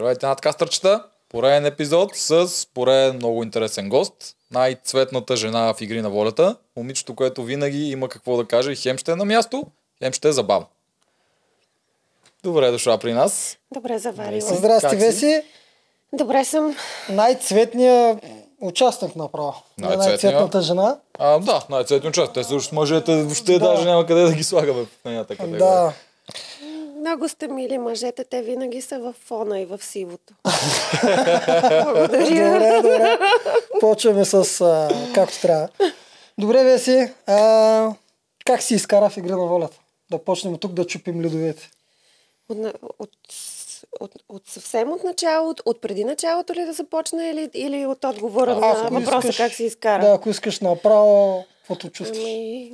Здравейте, надкастърчета! Пореден епизод с пореден много интересен гост. Най-цветната жена в Игри на волята. Момичето, което винаги има какво да каже и хем ще е на място, хем ще е забавно. Добре е дошла при нас. Добре заварила. Здрасти. Здрасти, Как си? Веси. Добре съм. Най-цветният участник направо. Най-цветния? най-цветната жена. А, да, най-цветен част. Те също с мъжете въобще Да. даже няма къде да ги слагаме в нейната категория. Да. Много сте мили мъжете, те винаги са в фона и в сивото. Благодаря. Добре, добре. Почваме с а, както трябва. Добре, Веси. А, как си изкара в игри на волята? Да почнем тук да чупим ледовете. От, от, от, от съвсем от начало, от, от преди началото ли да започна или, или от отговора Ако на въпроса искаш- как се изкара? Да, ако искаш направо, каквото чувстваш. Ами,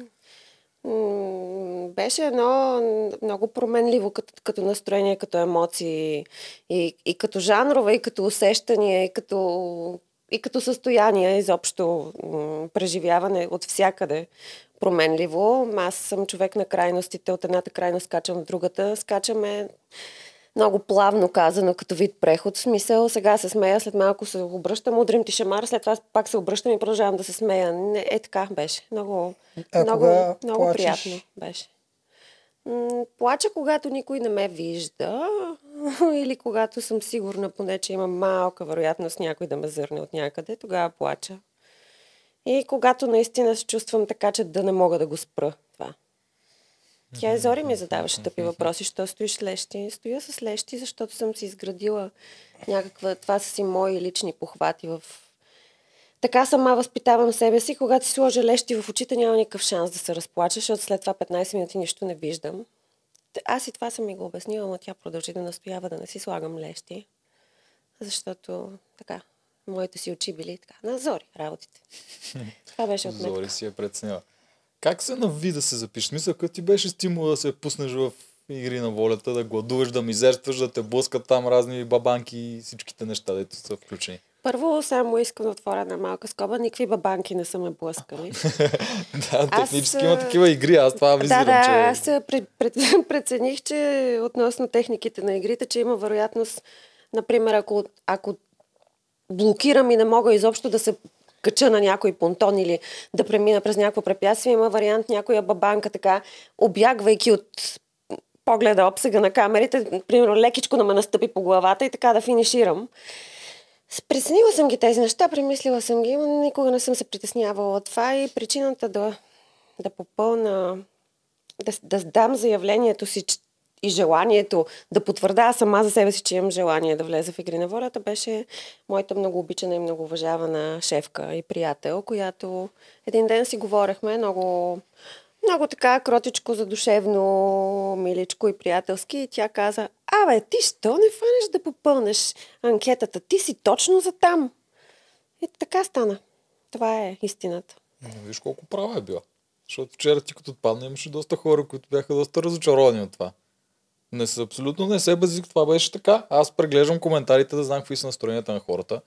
беше едно много променливо като, като настроение, като емоции и, и като жанрове, и като усещания, и като, и като състояние, изобщо преживяване от всякъде променливо. Аз съм човек на крайностите. От едната крайност скачам в другата. Скачаме много плавно казано, като вид преход. В смисъл, сега се смея, след малко се обръщам, удрим ти шамар, след това пак се обръщам и продължавам да се смея. Не, е така беше. Много, А много, кога много плачеш? приятно беше. М, Плача, когато никой не ме вижда или когато съм сигурна поне, че има малка вероятност някой да ме зърне от някъде, тогава плача. И когато наистина се чувствам така, че да не мога да го спра. Тя и Зори ми задаваше тъпи въпроси, що стоиш с лещи. Стоя с лещи, защото съм си изградила някаква... Това са си мои лични похвати в... Така сама възпитавам себе си. Когато си сложа лещи в очите, няма никакъв шанс да се разплача, защото след това 15 минути нищо не виждам. Аз и това съм ми го обяснила, но тя продължи да настоява да не си слагам лещи. Защото така, моите си очи били така. На Зори работите. Това беше от мен. Зори си е преценила. Как се нави да се запишеш? Мисля, като ти беше стимул да се пуснеш в игри на волята, да гладуваш, да мизерстваш, да те блъскат там разни бабанки и всичките неща, дето са включени. Първо само искам да отворя една малка скоба. Никакви бабанки не са ме блъскали. Да, Аз, технически а, има такива игри, аз това визирам, да, да, че... аз пред, пред, прецених, че относно техниките на игрите, че има вероятност, например, ако, ако блокирам и не мога изобщо да се кача на някой понтон или да премина през някакво препятствие, има вариант някоя бабанка така, обягвайки от погледа, обсега на камерите, примерно лекичко да ме настъпи по главата и така да финиширам. Преценила съм ги тези неща, премислила съм ги, но никога не съм се притеснявала от това и причината да, да попълна, да, да дам заявлението си че- и желанието да потвърда сама за себе си, че имам желание да влеза в Игри на волята, беше моята много обичана и много уважавана шефка и приятел, която един ден си говорехме много, много така кротичко, задушевно, миличко и приятелски и тя каза, абе, ти що не фанеш да попълнеш анкетата? Ти си точно за там. И така стана. Това е истината. М, Виж колко права е била. Защото вчера ти като отпадна имаше доста хора, които бяха доста разочаровани от това. Не са, абсолютно не се базик, това беше така. Аз преглеждам коментарите да знам какви са настроенията на хората.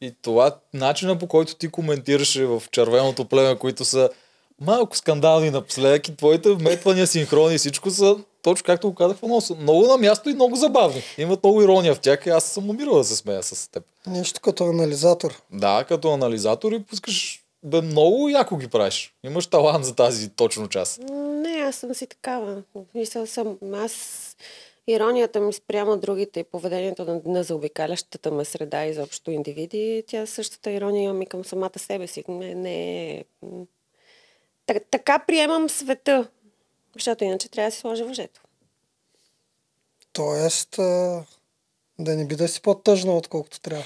И това начина по който ти коментираше в червеното племе, които са малко скандални напоследък и твоите вметвания, синхрони и всичко са точно както го казах, много, са много на място и много забавни. Имат много ирония в тях и аз съм умирал да се смея с теб. Нещо като анализатор. Да, като анализатор и пускаш бе, много яко ги правиш. Имаш талант за тази точно част. Не, аз съм си такава. Мисля съм, аз иронията ми спрямо другите и поведението на, на заобикалящата ме среда, изобщо индивиди, тя същата ирония имам и към самата себе си. Не, не е... Так, така приемам света, защото иначе трябва да си сложа въжето. Тоест, да не би да си по-тъжна, отколкото трябва.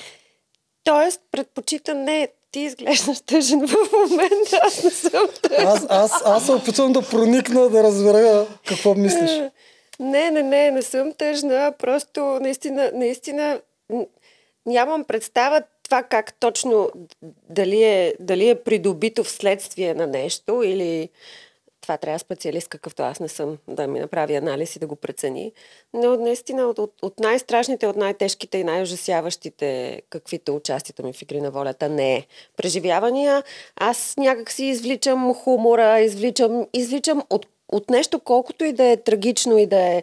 Тоест, предпочитам не ти изглеждаш тъжен в момента, аз не съм тъжен. Аз, аз, аз се опитвам да проникна, да разбера какво мислиш. Не, не, не, не съм тъжна. Просто наистина, наистина нямам представа това как точно дали е, дали е придобито вследствие на нещо или това трябва специалист, какъвто аз не съм, да ми направи анализ и да го прецени. Но наистина от, от, от най-страшните, от най-тежките и най-ужасяващите, каквито участието ми в Игри на волята не е. Преживявания, аз някак си извличам хумора, извличам, извличам от, от нещо, колкото и да е трагично и да е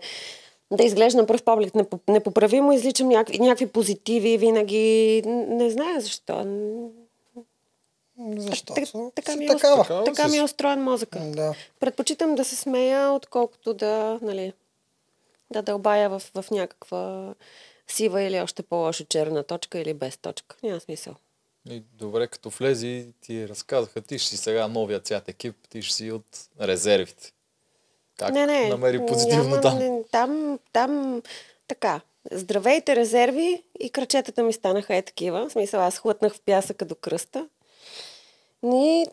да изглежда на пръв поглед непо- непоправимо, изличам някакви, някакви позитиви винаги. Не знае защо. Защото Так- така си ми е такава. Такава Така ми е устроен мозъка. Да. Предпочитам да се смея, отколкото да, нали, да дълбая в, в някаква сива или още по-лошо черна точка или без точка. Няма смисъл. И добре, като влези, ти разказаха, ти ще си сега новия цвят екип, ти ще си от резервите. Как не, не. намери позитивно няма, там? Не, там, там, така. Здравейте резерви и крачетата ми станаха е такива. В смисъл, аз хлътнах в пясъка до кръста. И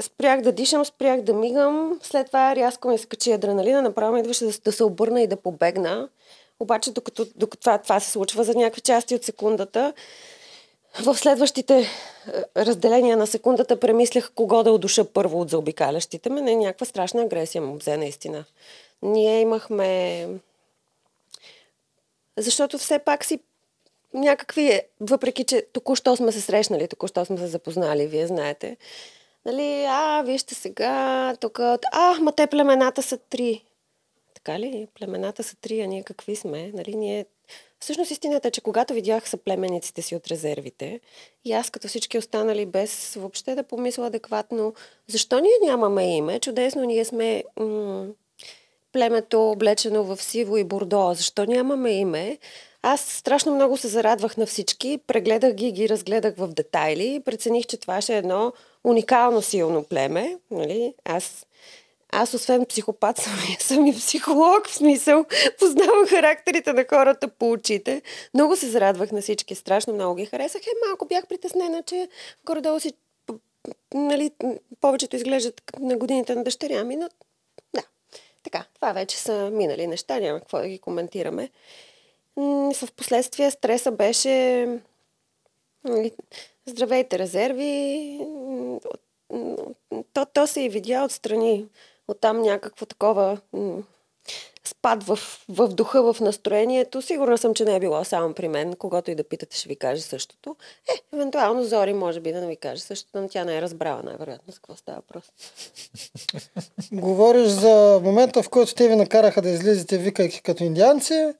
спрях да дишам, спрях да мигам. След това рязко ми се качи адреналина. Направо ми идваше да, да се обърна и да побегна. Обаче, докато, докато това, това се случва за някакви части от секундата, в следващите е, разделения на секундата премислях кого да удуша първо от заобикалящите ме. Не, някаква страшна агресия му взе наистина. Ние имахме... Защото все пак си някакви, въпреки че току-що сме се срещнали, току-що сме се запознали, вие знаете. Нали, а, вижте сега, тук, а, ма те племената са три. Така ли? Племената са три, а ние какви сме? Нали, ние... Всъщност истината е, че когато видях съплемениците си от резервите, и аз като всички останали без въобще да помисля адекватно, защо ние нямаме име? Чудесно, ние сме м- племето облечено в сиво и бордо. Защо нямаме име? Аз страшно много се зарадвах на всички, прегледах ги, ги разгледах в детайли прецених, че това ще е едно уникално силно племе. Нали? Аз аз, освен психопат, съм, съм и психолог, в смисъл, познавам характерите на хората по очите. Много се зарадвах на всички, страшно много ги харесах. Е, малко бях притеснена, че горе-долу си, нали, повечето изглеждат на годините на дъщеря ми, но да. Така, това вече са минали неща, няма какво да ги коментираме. В последствие стреса беше нали, здравейте резерви. от- То, то се и видя отстрани. Оттам някакво такова спад в, в духа, в настроението. Сигурна съм, че не е било само при мен. Когато и да питате, ще ви каже същото. Е, евентуално Зори може би да не ви каже същото, но тя не е разбрала най-вероятно с какво става въпрос. Говориш за момента, в който те ви накараха да излизате викайки като индианци.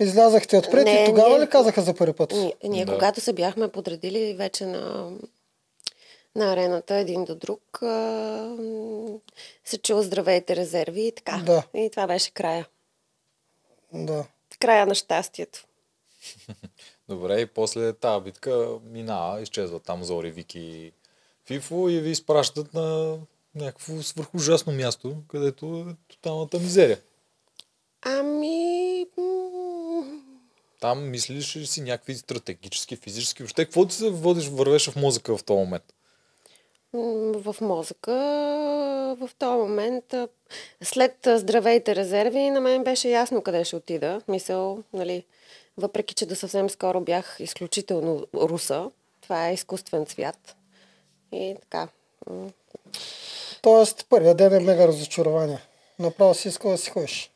Излязахте отпред Не, и тогава ние- ли казаха за първи път? Ние, ние Да. когато се бяхме подредили вече на, на арената един до друг, а, се чул здравейте резерви и така. Да. И това беше края. Да. Края на щастието. Добре, и после тази битка минава, изчезва там Зори, Вики и Фифо и ви изпращат на някакво свърхужасно място, където е тоталната мизерия. Ами... Там мислиш ли си някакви стратегически, физически, въобще какво ти се водиш, вървеше в мозъка в този момент? в мозъка в този момент след здравейте резерви на мен беше ясно къде ще отида. Мисъл, нали, въпреки, че до съвсем скоро бях изключително руса, това е изкуствен цвят. И така. Тоест, първият ден е мега разочарование. Направо си искал да си ходиш.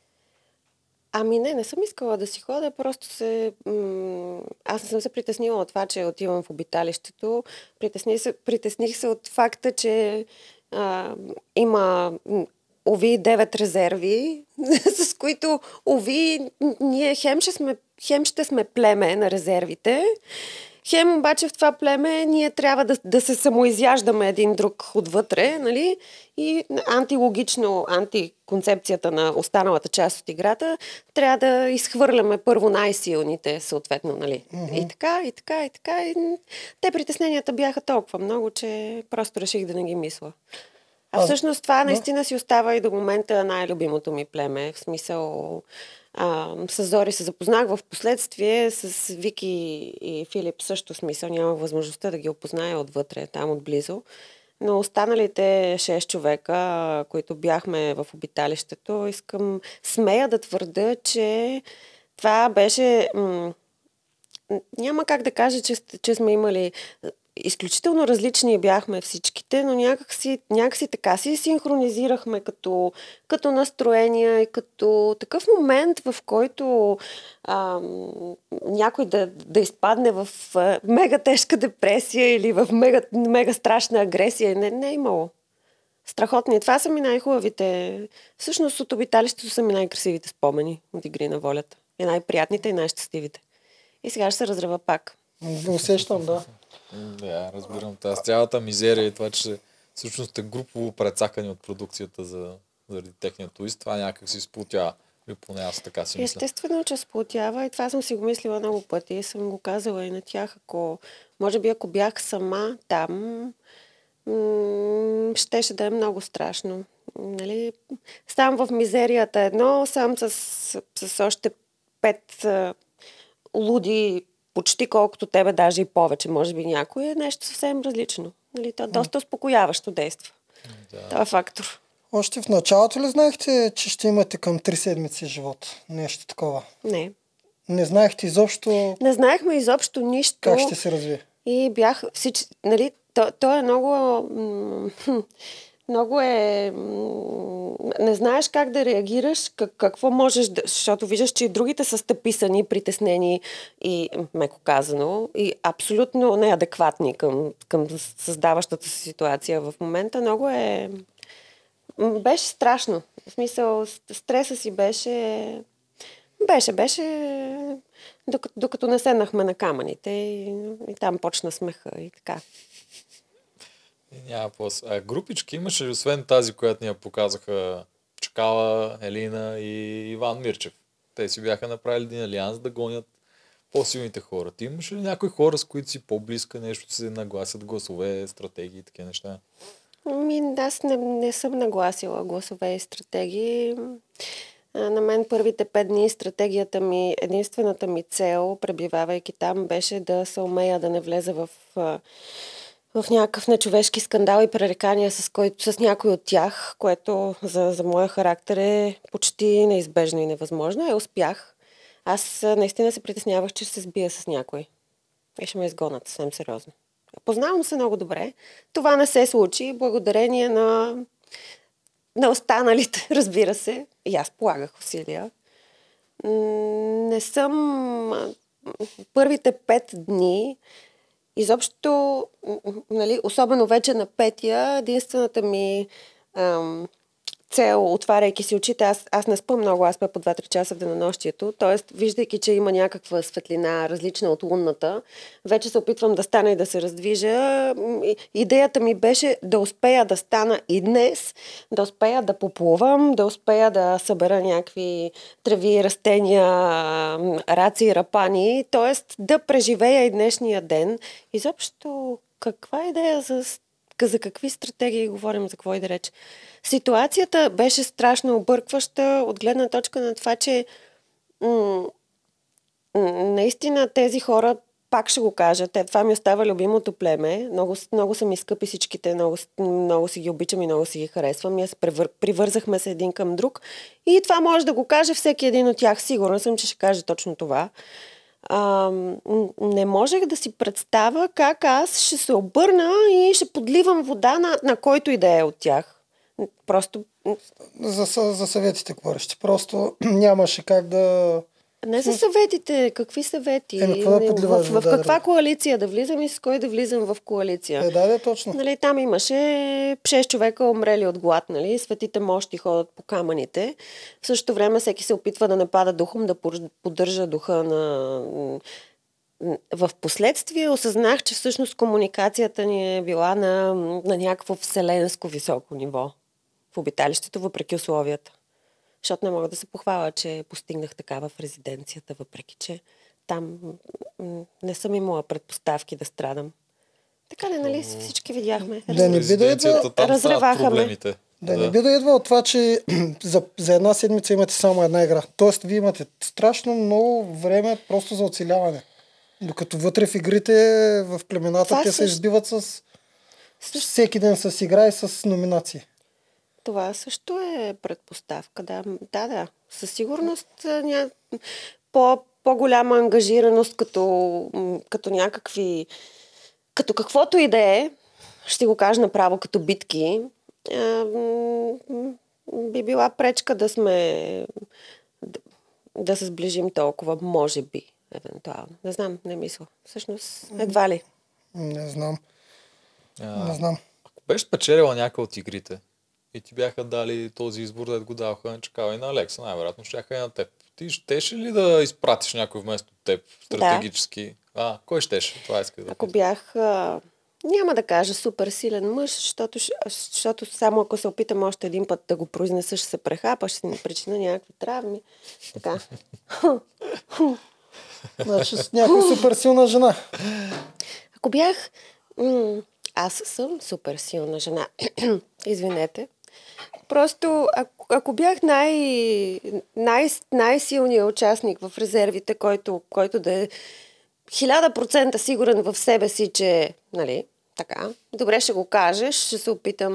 Ами не, не съм искала да си ходя, просто се... Аз не съм се притеснила от това, че отивам в обиталището. Притесних се, притесних се от факта, че а, има ови 9 резерви, с които ови ние хем ще, сме, хем ще сме племе на резервите, Хем обаче в това племе ние трябва да, да се самоизяждаме един друг отвътре, нали? И антилогично, антиконцепцията на останалата част от играта, трябва да изхвърляме първо най-силните, съответно, нали? Mm-hmm. И така, и така, и така. И... Те притесненията бяха толкова много, че просто реших да не ги мисля. А всъщност това наистина си остава и до момента най-любимото ми племе. В смисъл, а, с Зори се запознах в последствие, с Вики и Филип също смисъл. Нямах възможността да ги опозная отвътре, там отблизо. Но останалите 6 човека, които бяхме в обиталището, искам, смея да твърда, че това беше... М- няма как да кажа, че, че сме имали изключително различни бяхме всичките, но някакси, някакси така си синхронизирахме като, като настроения и като такъв момент, в който ам, някой да, да изпадне в а, мега тежка депресия или в мега, мега страшна агресия. Не, не е имало. Страхотни. Това са ми най-хубавите. Всъщност от обиталището са ми най-красивите спомени от игри на волята. И най-приятните и най-щастивите. И сега ще се разрева пак. Усещам, да. Да, разбирам. Тази цялата мизерия и това, че всъщност е групово прецакани от продукцията за, заради техния туист, това някак си сплутява. Или поне аз така си мисля. Естествено, че сплотява и това съм си го мислила много пъти и съм го казала и на тях. Ако, може би ако бях сама там, м- щеше да е много страшно. Нали? Сам в мизерията едно, сам с, с още пет луди, почти колкото тебе, даже и повече, може би някой, е нещо съвсем различно. Нали? То доста успокояващо действа. Да. Това е фактор. Още в началото ли знаехте, че ще имате към 3 седмици живот? Нещо такова. Не. Не знаехте изобщо Не знаехме изобщо нищо. как ще се развие. И бях всички, нали, то, то е много, м, много е, не знаеш как да реагираш, как, какво можеш да, защото виждаш, че и другите са стъписани, притеснени и, меко казано, и абсолютно неадекватни към, към създаващата се ситуация в момента. Много е, беше страшно. В смисъл, стреса си беше, беше, беше, докато, докато не седнахме на камъните и, и там почна смеха и така. Няма после. А групички имаше ли, освен тази, която ни я показаха Чакала, Елина и Иван Мирчев? Те си бяха направили един алианс да гонят по-силните хора. Ти имаш ли някои хора, с които си по-близка, нещо се нагласят гласове, стратегии и такива неща? Ми, аз не, не съм нагласила гласове и стратегии. На мен първите пет дни стратегията ми, единствената ми цел, пребивавайки там, беше да се умея да не влеза в, в някакъв нечовешки скандал и пререкания с, който, с някой от тях, което за, за моя характер е почти неизбежно и невъзможно. Е, успях. Аз наистина се притеснявах, че ще се сбия с някой. И ще ме изгонят съвсем сериозно. Познавам се много добре. Това не се случи благодарение на, на останалите, разбира се. И аз полагах усилия. Не съм... Първите пет дни, изобщо, нали, особено вече на петия, единствената ми ам, цел, отваряйки си очите, аз, аз не спам много, аз спя по 2-3 часа в денонощието, т.е. виждайки, че има някаква светлина, различна от лунната, вече се опитвам да стана и да се раздвижа. Идеята ми беше да успея да стана и днес, да успея да поплувам, да успея да събера някакви треви, растения, раци, рапани, т.е. да преживея и днешния ден. Изобщо, каква идея за за какви стратегии говорим, за какво и да реч. Ситуацията беше страшно объркваща от гледна точка на това, че м- наистина тези хора, пак ще го кажа, те, това ми остава любимото племе. Много, много са ми скъпи всичките, много, много си ги обичам и много си ги харесвам. Ние се привързахме се един към друг. И това може да го каже всеки един от тях. Сигурна съм, че ще каже точно това. А, не можех да си представя как аз ще се обърна и ще подливам вода на, на който и да е от тях. Просто За, за съветите говориш. Просто нямаше как да... не за съветите. Какви съвети? Еми, какво да Не, подливаш в, в вода, каква да? коалиция да влизам и с кой да влизам в коалиция? Е, да, да, точно. Нали, там имаше 6 човека умрели от глад, нали? Светите мощи ходят по камъните. В същото време всеки се опитва да не пада духом, да поддържа духа на... В последствие осъзнах, че всъщност комуникацията ни е била на, на някакво вселенско високо ниво в обиталището, въпреки условията. Защото не мога да се похваля, че постигнах такава в резиденцията, въпреки че там не съм имала предпоставки да страдам. Така не, нали всички видяхме. Да не би да идва- там стават разреваха ме. проблемите. Да не би да идва от това, че за, за една седмица имате само една игра. Тоест, вие имате страшно много време просто за оцеляване. Докато вътре в игрите, в племената, Това те се също- избиват с Също, всеки ден с игра и с номинации. Това също е предпоставка, да. Да, да. Със сигурност ня... по, по-голяма ангажираност като, като някакви... Като каквото и да е, ще го кажа направо като битки, би била пречка да сме... Да, да се сближим толкова, може би, евентуално. Не знам, не мисля. Всъщност, едва ли. Не знам. А, Не знам. Ако беше спечелила някой от игрите, и ти бяха дали този избор, да го даваха на Чакала и на Алекса, най-вероятно щяха и на теб. Ти щеше ли да изпратиш някой вместо теб стратегически? А, кой щеше? Това иска да Ако бях, а, няма да кажа супер силен мъж, защото, защото само ако се опитам още един път да го произнеса, ще се прехапа, ще не причина някакви травми. Така. Значи с някоя супер силна жена. Ако бях... М- аз съм супер силна жена. Извинете. Просто, ако, ако бях най, най, най-силният участник в резервите, който, който да е хиляда процента сигурен в себе си, че, нали, така, добре ще го кажеш, ще се опитам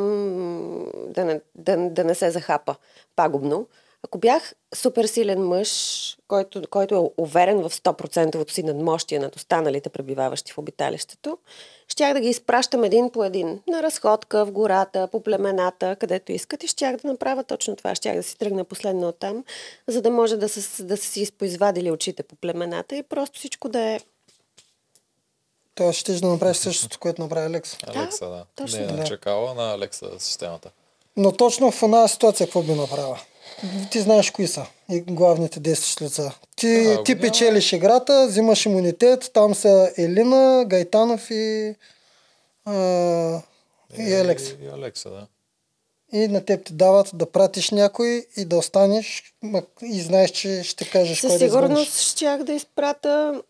да не, да, да не се захапа пагубно. Ако бях супер силен мъж, който, който е уверен в 100% си надмощие над останалите пребиваващи в обиталището, щях да ги изпращам един по един. На разходка, в гората, по племената, където искат и щях да направя точно това. Щях да си тръгна последно от там, за да може да са, да са си изпоизвадили очите по племената и просто всичко да е Тоест ще да направиш същото, което направи Алекс. Алекса, да. точно Не на да. Чакала, на Алекса системата. Но точно в една ситуация какво би направила? Ти знаеш кои са и главните действащи лица. Ти, А, ти печелиш играта, взимаш имунитет, там са Елина, Гайтанов и, а, и Алекс. И, и Алекса, да. И на теб ти дават да пратиш някой и да останеш и знаеш, че ще кажеш Със кой да сигурност щях да изпрата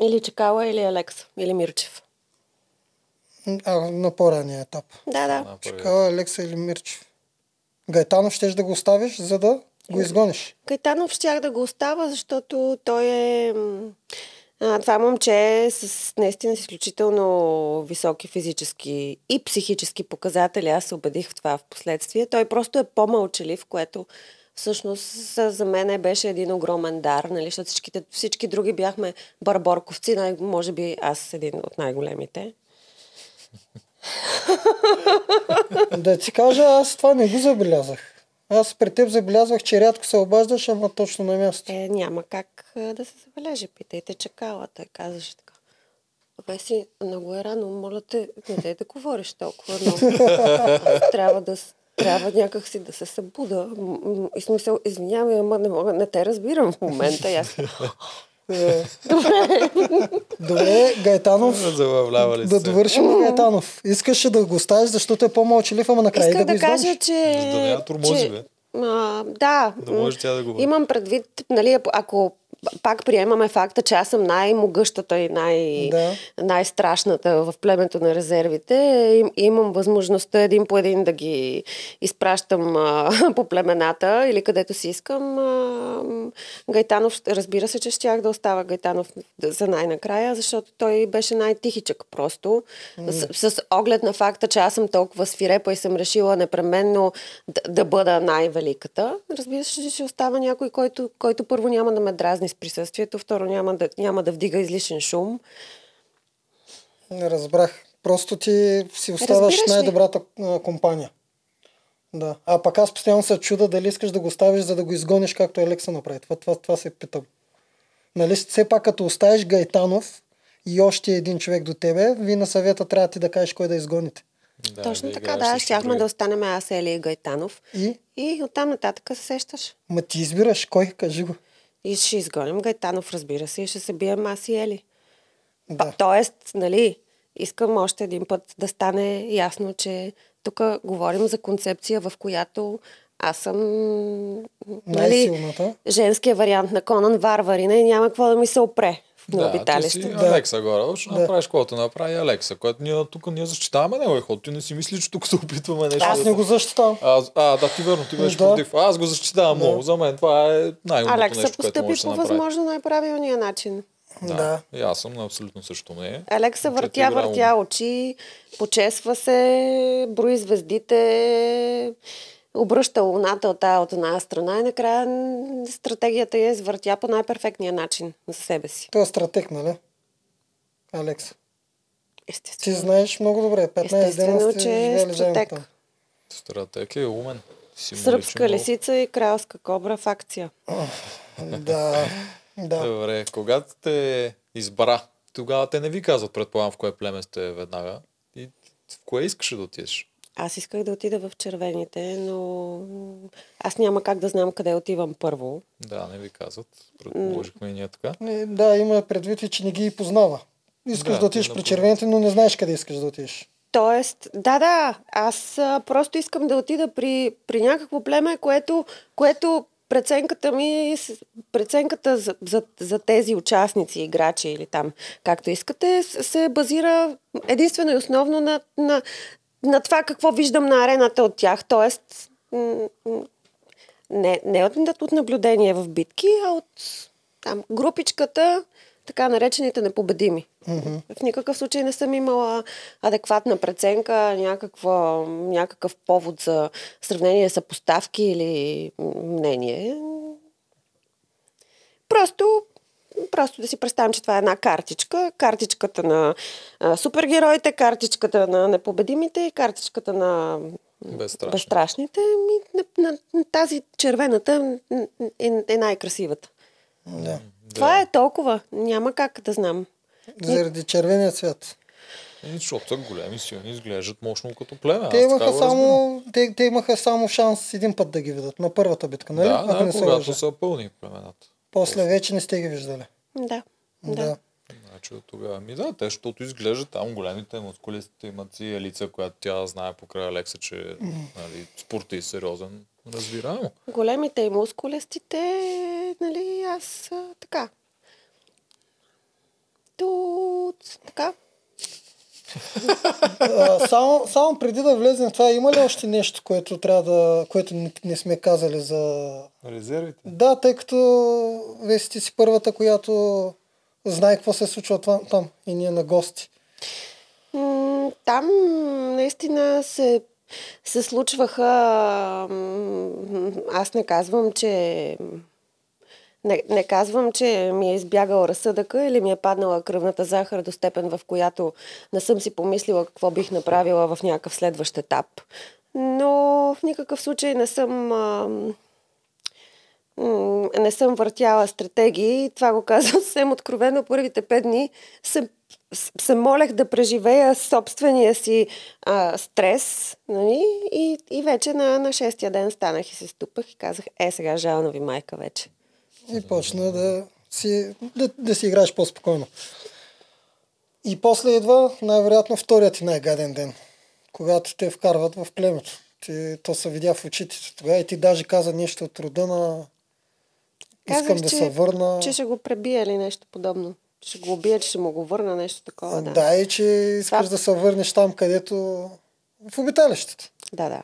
или Чакала, или Алекс, или Мирчев. А, на по-ранния етап. Да, да. Чакала Алекса или Мирчев. Гайтанов щеш да го оставиш, за да го изгониш. Кайтанов щях да го остава, защото той е... А, това момче е с наистина с изключително високи физически и психически показатели. Аз се убедих в това в последствие. Той просто е по-мълчалив, което всъщност за за мен беше един огромен дар, нали? защото всичките, всички други бяхме барборковци, най- може би аз един от най-големите. Да ти кажа, аз това не го забелязах. Аз при теб забелязвах, че рядко се обаждаш, ама точно на място. Е, няма как да се забележи. Питайте чакала. Той казваше така. Абе си, много е рано, моля те, не дай да говориш толкова много. Трябва да, трябва някак си да се събуда. И смисъл, извинявай, ама не мога, не те разбирам в момента. Аз, Е. Добре, Гайтанов, Забавлявали да се. довършим Гайтанов. Искаше да го оставиш, защото е по-мълчалив, ама накрая и да Искам го да кажа, че... За да няма тормози, че- бе. А, да. Да може тя да говори. Имам предвид, нали, ако пак приемаме факта, че аз съм най-могъщата и най- Да. най-страшната в племето на резервите, им, имам възможността един по един да ги изпращам а, по племената или където си искам. А, Гайтанов, разбира се, че щях да остава Гайтанов за най-накрая, защото той беше най-тихичък просто. С, с оглед на факта, че аз съм толкова свирепа и съм решила непременно да, да бъда най-великата. Разбира се, че ще остава някой, който, който първо няма да ме дразни с присъствието, второ няма да, няма да вдига излишен шум. Не разбрах. Просто ти си оставаш най-добрата компания. Да. А пък аз постоянно се чуда дали искаш да го оставиш, за да го изгониш, както Елекса направи. Това, това, това се питам. Нали, все пак като оставиш Гайтанов и още един човек до тебе, вие на съвета трябва ти да кажеш кой да изгоните. Да, Точно да така, да. Щяхме да останем аз, Ели и Гайтанов. И? И оттам нататък се сещаш. Ма ти избираш кой, кажи го. И ще изгоним Гайтанов, разбира се, и ще се бием аз и Ели. Да. Тоест, нали, искам още един път да стане ясно, че тук говорим за концепция, в която аз съм нали, женския вариант на Конан Варварина и няма какво да ми се опре Да, ти обиталище. си Да. Алекса горе. Ще Да. направиш каквото направи Алекса, което ние тук ние защитаваме неговия ход. Ти не си мислиш, че тук се опитваме нещо. Аз да- не го защитавам. Аз, а, да, ти верно, ти беше Да. против. Аз го защитавам Да. много. За мен това е най-умното Алекса нещо, което постъпи може да се по възможно най-правилния начин. Да. Да. И аз съм на абсолютно същото мнение. Алекса Момчето въртя, играе въртя очи, почесва се, брои звездите, обръща луната от тая от една страна и накрая стратегията я извъртя по най-перфектния начин за себе си. Той е стратег, нали? Алекс. Ти Естествено. знаеш много добре. 15 дена Естествено, сте че е стратег. Стратег е умен. Си му личи Сръбска много. лисица и кралска кобра в акция. Да. Да. Добре, когато те избра, тогава те не ви казват, предполагам, в кое племе сте веднага. И в кое искаше да отидеш? Аз исках да отида в червените, но аз няма как да знам къде отивам първо. Да, не ви казват. Предположихме и ние така. Не, да, има предвид и, че не ги познава. Искаш Да, да, отидеш ти при червените, но не знаеш къде искаш да отидеш. Тоест, да, да, аз а, просто искам да отида при, при някакво племе, което, което преценката ми, преценката за, за, за тези участници, играчи или там, както искате, се базира единствено и основно на, на, на това какво виждам на арената от тях. Тоест, не, не от, от наблюдение в битки, а от там, групичката, така наречените непобедими. Mm-hmm. В никакъв случай не съм имала адекватна преценка, някаква, някакъв повод за сравнение, съпоставки или мнение. Просто, просто да си представим, че това е една картичка. Картичката на а, супергероите, картичката на непобедимите и картичката на Безстрашни. безстрашните. Ми, на, на, на тази червената е, е най-красивата. Да. Това е толкова. Няма как да знам. Заради червения цвят. И, защото са големи, силни, изглеждат мощно като племе. Те имаха, само, те, те имаха само шанс един път да ги видят. На първата битка, нали? Да, да, не когато са пълни племената. После вече не сте ги виждали. Да. Да. Значи от тогава. Ми да, те, защото изглеждат там големите мускулистите имат си елица, която тя знае покрай Алекса, че нали, спорта е сериозен. Разбираемо. Големите и мускулестите, нали, аз а, така. Тут, така. А, само, само преди да влезем в това, има ли още нещо, което трябва да, което не, не сме казали за... Резервите. Да, тъй като вие сте си първата, която знае какво се случва там, там и ние на гости. Там наистина се, се случваха. Аз не казвам, че. Не, не казвам, че ми е избягал разсъдъка или ми е паднала кръвната захар до степен, в която не съм си помислила какво бих направила в някакъв следващ етап. Но в никакъв случай не съм. м, не съм въртяла стратегии. Това го казвам съвсем откровено. Първите пет дни се, се молех да преживея собствения си а, стрес. Нали? И, и вече на, на шестия ден станах и се ступах и казах, е, сега жална ви майка вече. И почна да си, да, да си играеш по-спокойно. И после идва най-вероятно вторият ти най-гаден ден, когато те вкарват в племето. Ти, то се видя в очите ти тогава и ти даже каза нещо от рода на искам Казах, да че, се върна. че ще го пребия или нещо подобно. Ще го убия, че ще му го върна, нещо такова. Да, да, и че искаш Това- да се върнеш там, където в обиталището. да. да.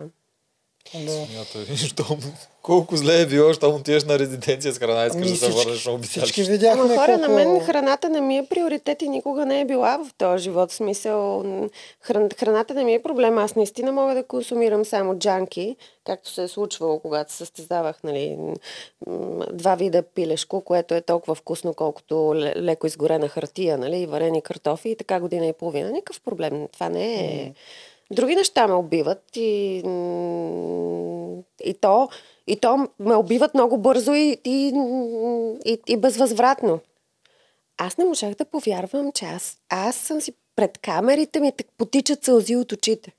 Да. Смятай, щом колко зле е било, щом отидеш на резиденция с храна, искаш Ами да се всички- върнеш на Всички обиталище. видяхме Ама хора, на колко... мен храната не ми е приоритет и никога не е била в този живот. В смисъл, хран, храната не ми е проблем. Аз наистина мога да консумирам само джанки, както се е случвало, когато се състезавах, нали, два вида пилешко, което е толкова вкусно, колкото ле- леко изгорена хартия, нали, и варени картофи и така година и половина. Никакъв проблем. Това не е... Други неща ме убиват и, и, то, и то ме убиват много бързо и, и, и, и безвъзвратно. Аз не можах да повярвам, че аз, аз съм си пред камерите ми так потичат сълзи от очите.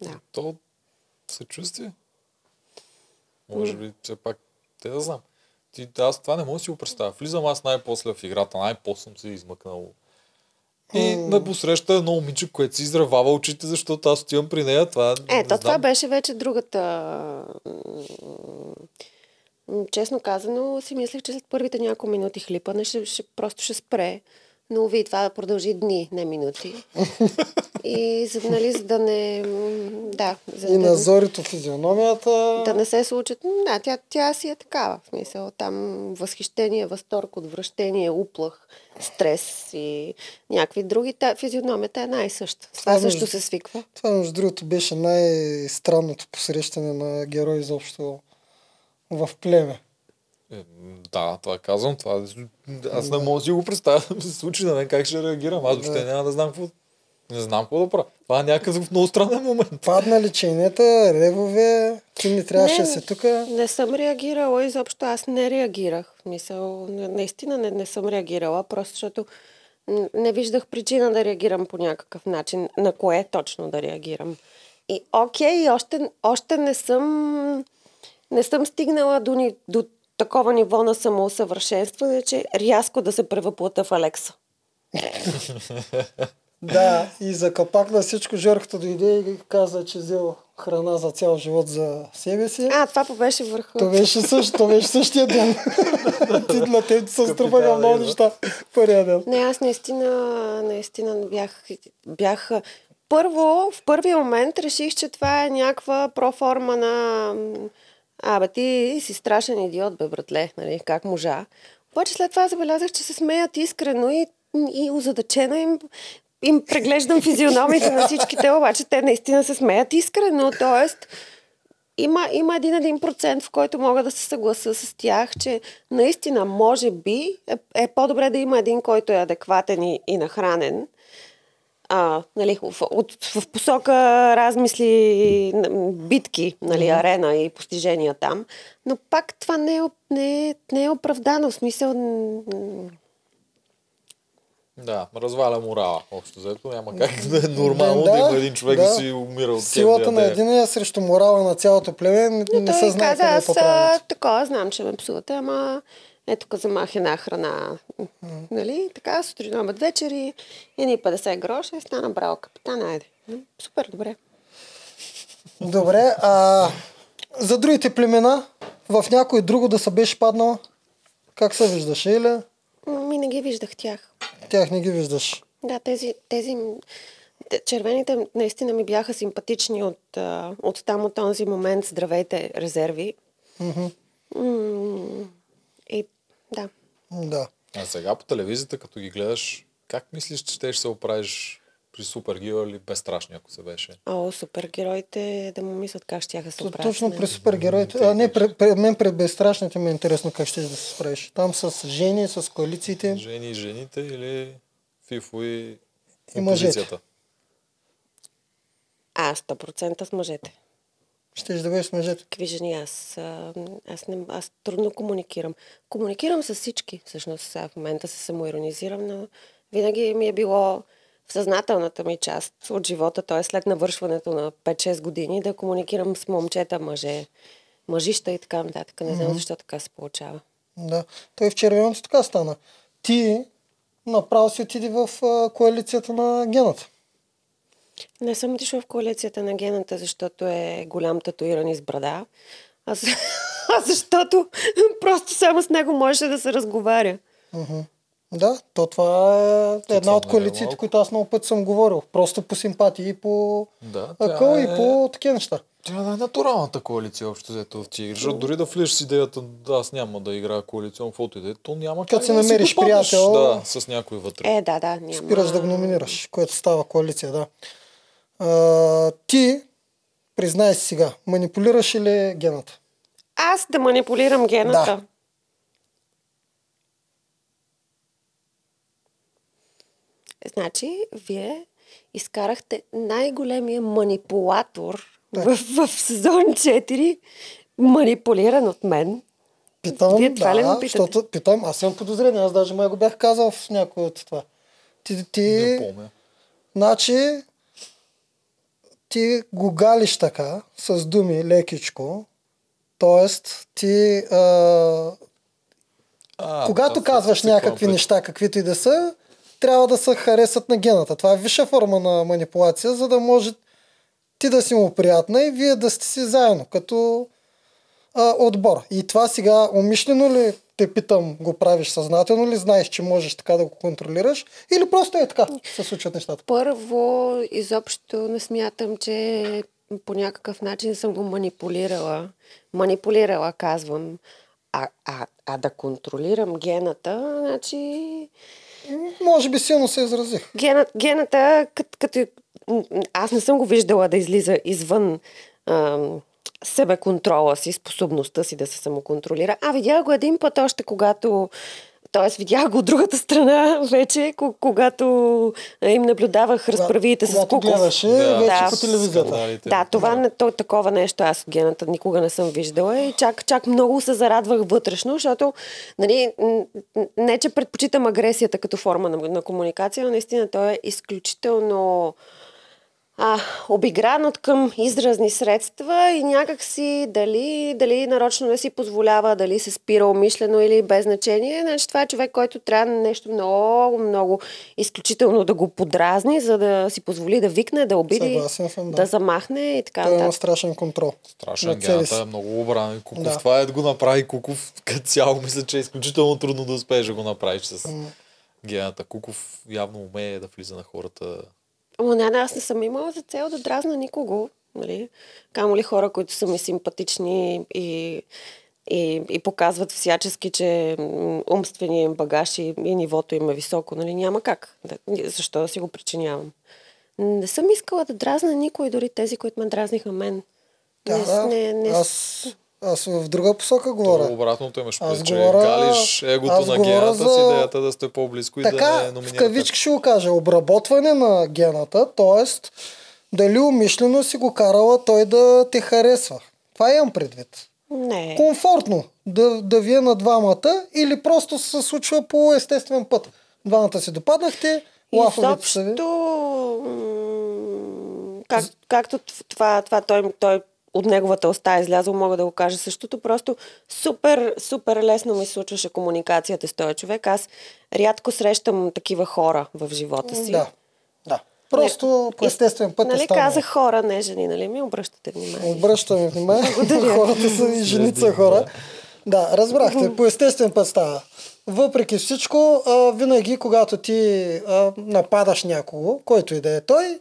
Да. То съчувствие. Може би, все пак, те да знам. Ти, аз това не мога да си го представя. Влизам аз най-после в играта, най-после съм се измъкнал. И ме посреща едно момиче, което си изревава очите, защото аз отивам при нея. Това, Е, не то това беше вече другата... Честно казано, си мислех, че след първите няколко минути хлипане ще, ще, просто ще спре. Но ви това продължи дни, не минути. И за, нали, за да не... Да, за И да, на зорито физиономията. да не се случат. Да, тя, тя си е такава. В смисъл, там възхищение, възторг, отвращение, уплах, стрес и някакви други. Та, физиономията е най-съща. Това Това също между- се свиква. Това, между другото, беше най-странното посрещане на герой изобщо в племе. Е, Да, това казвам. Това, аз не мога да си го представя да ми се случи на мен как ще реагирам. Аз въобще няма да знам какво. Не знам какво да правя. Това е някакъв много странен момент. Паднали чейнета, ревове, ти не трябваше да Не, си тук. Не съм реагирала изобщо. Аз не реагирах. Мисъл, не- наистина не, не съм реагирала, просто защото не виждах причина да реагирам по някакъв начин. На кое точно да реагирам. И окей, още, още не съм не съм стигнала до, ни, до такова ниво на самоусъвършенстване, че рязко да се превъплата в Алекса. Да, и за капак на всичко Жорката дойде и каза, че взел храна за цял живот за себе си. А, това по беше върха. То беше, също, то беше същия ден. Ти на теб се струпаха Капитана много неща първия ден. Не, аз наистина, наистина бях, бях... Първо, в първия момент реших, че това е някаква проформа на... Абе, ти си страшен идиот, бе, братле, нали, как можа. Обаче след това забелязах, че се смеят искрено и, и озадачено им, им преглеждам физиономите на всичките, обаче те наистина се смеят искрено, т.е. има, има един един процент, в който мога да се съгласа с тях, че наистина, може би, е, е по-добре да има един, който е адекватен и, и нахранен, а, нали, в, от, в посока размисли, битки, нали, арена и постижения там. Но пак това не е, не е, не е оправдано. В смисъл, Да, разваля морала. Общо взето няма как да е нормално да, Да, има един човек да, да. си умира от Силата кеф, на яде. единия срещу морала на цялото племе не, не се знае каза, е аз по-правилното. а, такова знам, че ме псувате, ама ето като замах една храна. Нали? Така, сутрин, обед, вечер и едни 50 гроша и стана браво капитан, айде. М, Супер, добре. Добре, а за другите племена, в някой друго да се беше паднал, как се виждаше? Или Ми не ги виждах тях. тях не ги виждаш? Да, тези, тези червените наистина ми бяха симпатични от, от там, от този момент, здравейте резерви. М, И да. Да. А сега по телевизията, като ги гледаш, как мислиш, че ще се оправиш при супергероя или безстрашни, ако се беше? О, супергероите да му мислят как ще се оправят. Точно мен. при супергероите. А не, при, при мен пред безстрашните ми е интересно как ще да се справиш. Там с жени, с коалициите. Жени и жените или Фифо и, И мъжете. А, 100% с мъжете. Ще да бъдеш с мъжете. Какви жени аз? Аз, не, аз трудно комуникирам. Комуникирам с всички. Всъщност сега в момента се самоиронизирам, но винаги ми е било в съзнателната ми част от живота, т.е. след навършването на 5-6 години, да комуникирам с момчета, мъже, мъжища и така нататък. Не знам защо така се получава. Да. Той в червеното така стана. Ти направо си отиди в коалицията на гената. Не съм отишла в коалицията на гената, защото е голям татуиран из брада, а, с- а защото просто само с него можеше да се разговаря. Да, то това е една това от е коалициите, малко. които аз много път съм говорил. Просто по симпатии и по Да, акъл тя и е- по такива неща. Тя е натуралната коалиция, общо взето в тия игри. Защото дори да влезеш с идеята, да, аз няма да играя коалиционно, каквото и да е, то няма Като как си да намериш допаднеш, приятел- Да, с някой вътре. Е, да, да, няма. Спираш да го номинираш, което става коалиция, да. А, ти, признай си сега, манипулираш ли гената? Аз да манипулирам гената. Да. Значи, вие изкарахте най-големия манипулатор в, в сезон 4, манипулиран от мен. Питам, Вие това ли ме да, питате? защото питам, аз имам подозрение, аз даже май го бях казал в някой от това. Ти, ти, Не помня. значи, ти го галиш така, с думи, лекичко, т.е. ти, а, А, когато казваш си някакви неща, каквито и да са, трябва да се харесат на гената. Това е висша форма на манипулация, за да може ти да си му приятна и вие да сте си заедно, като а, отбор. И това сега умишлено ли те питам, го правиш съзнателно ли, знаеш, че можеш така да го контролираш или просто е така се случват нещата? Първо, изобщо не смятам, че по някакъв начин съм го манипулирала. Манипулирала, казвам. А, а, а да контролирам гената, значи... Може би силно се изразих. Гена, гената, като, като... Аз не съм го виждала да излиза извън ам, себе контрола си, способността си да се самоконтролира. А видях го един път още, когато Тоест, видях го от другата страна вече, ко- когато им наблюдавах разправиите с Когато Куков. гледаше Да. вече Да. по телевизията. Да, това не, то, такова нещо аз от гената никога не съм виждала и чак, чак много се зарадвах вътрешно, защото нали, не, че предпочитам агресията като форма на, на комуникация, но наистина той е изключително а, обигран от към изразни средства и някак си дали, дали нарочно не си позволява, дали се спира умишлено или без значение. Значи това е човек, който трябва нещо много, много изключително да го подразни, за да си позволи да викне, да обиди, съм, да. да замахне и така Той има нататък. страшен контрол. Страшен гената е много обран. Куков, Да. това е да го направи Куков като цяло. Мисля, че е изключително трудно да успееш да го направиш с гената. Куков явно умее да влиза на хората. Не, аз не съм имала за цел да дразна никого. Нали? Камо ли хора, които са ми симпатични и, и, и показват всячески, че умственият им багаж и, и нивото им е високо. Нали? Няма как. Да, защо да си го причинявам? Не съм искала да дразна никой, дори тези, които ме дразниха мен. Да, не, не, не, Аз, аз в друга посока говоря. обратното имаш Аз че говоря- галиш егото аз на гената за- с идеята да сте по-близко и да Така, не в номинирате. кавички ще го кажа, обработване на гената, т.е. дали умишлено си го карала той да те харесва. Това имам предвид. не. Комфортно да, да ви е на двамата или просто се случва по естествен път. Двамата си допаднахте, лафовете са ви. Как, както това, това той, той от неговата уста е излязъл, мога да го кажа същото. Просто супер, супер лесно ми случваше комуникацията с този човек. Аз рядко срещам такива хора в живота си. Да, да. Просто по естествен път Нали е станало. казах хора, не жени, нали ми обръщате внимание. Обръщаме внимание. Хората са и жените са хора. Да, разбрахте. По естествен път става. Въпреки всичко, а, винаги, когато ти а, нападаш някого, който и да е той,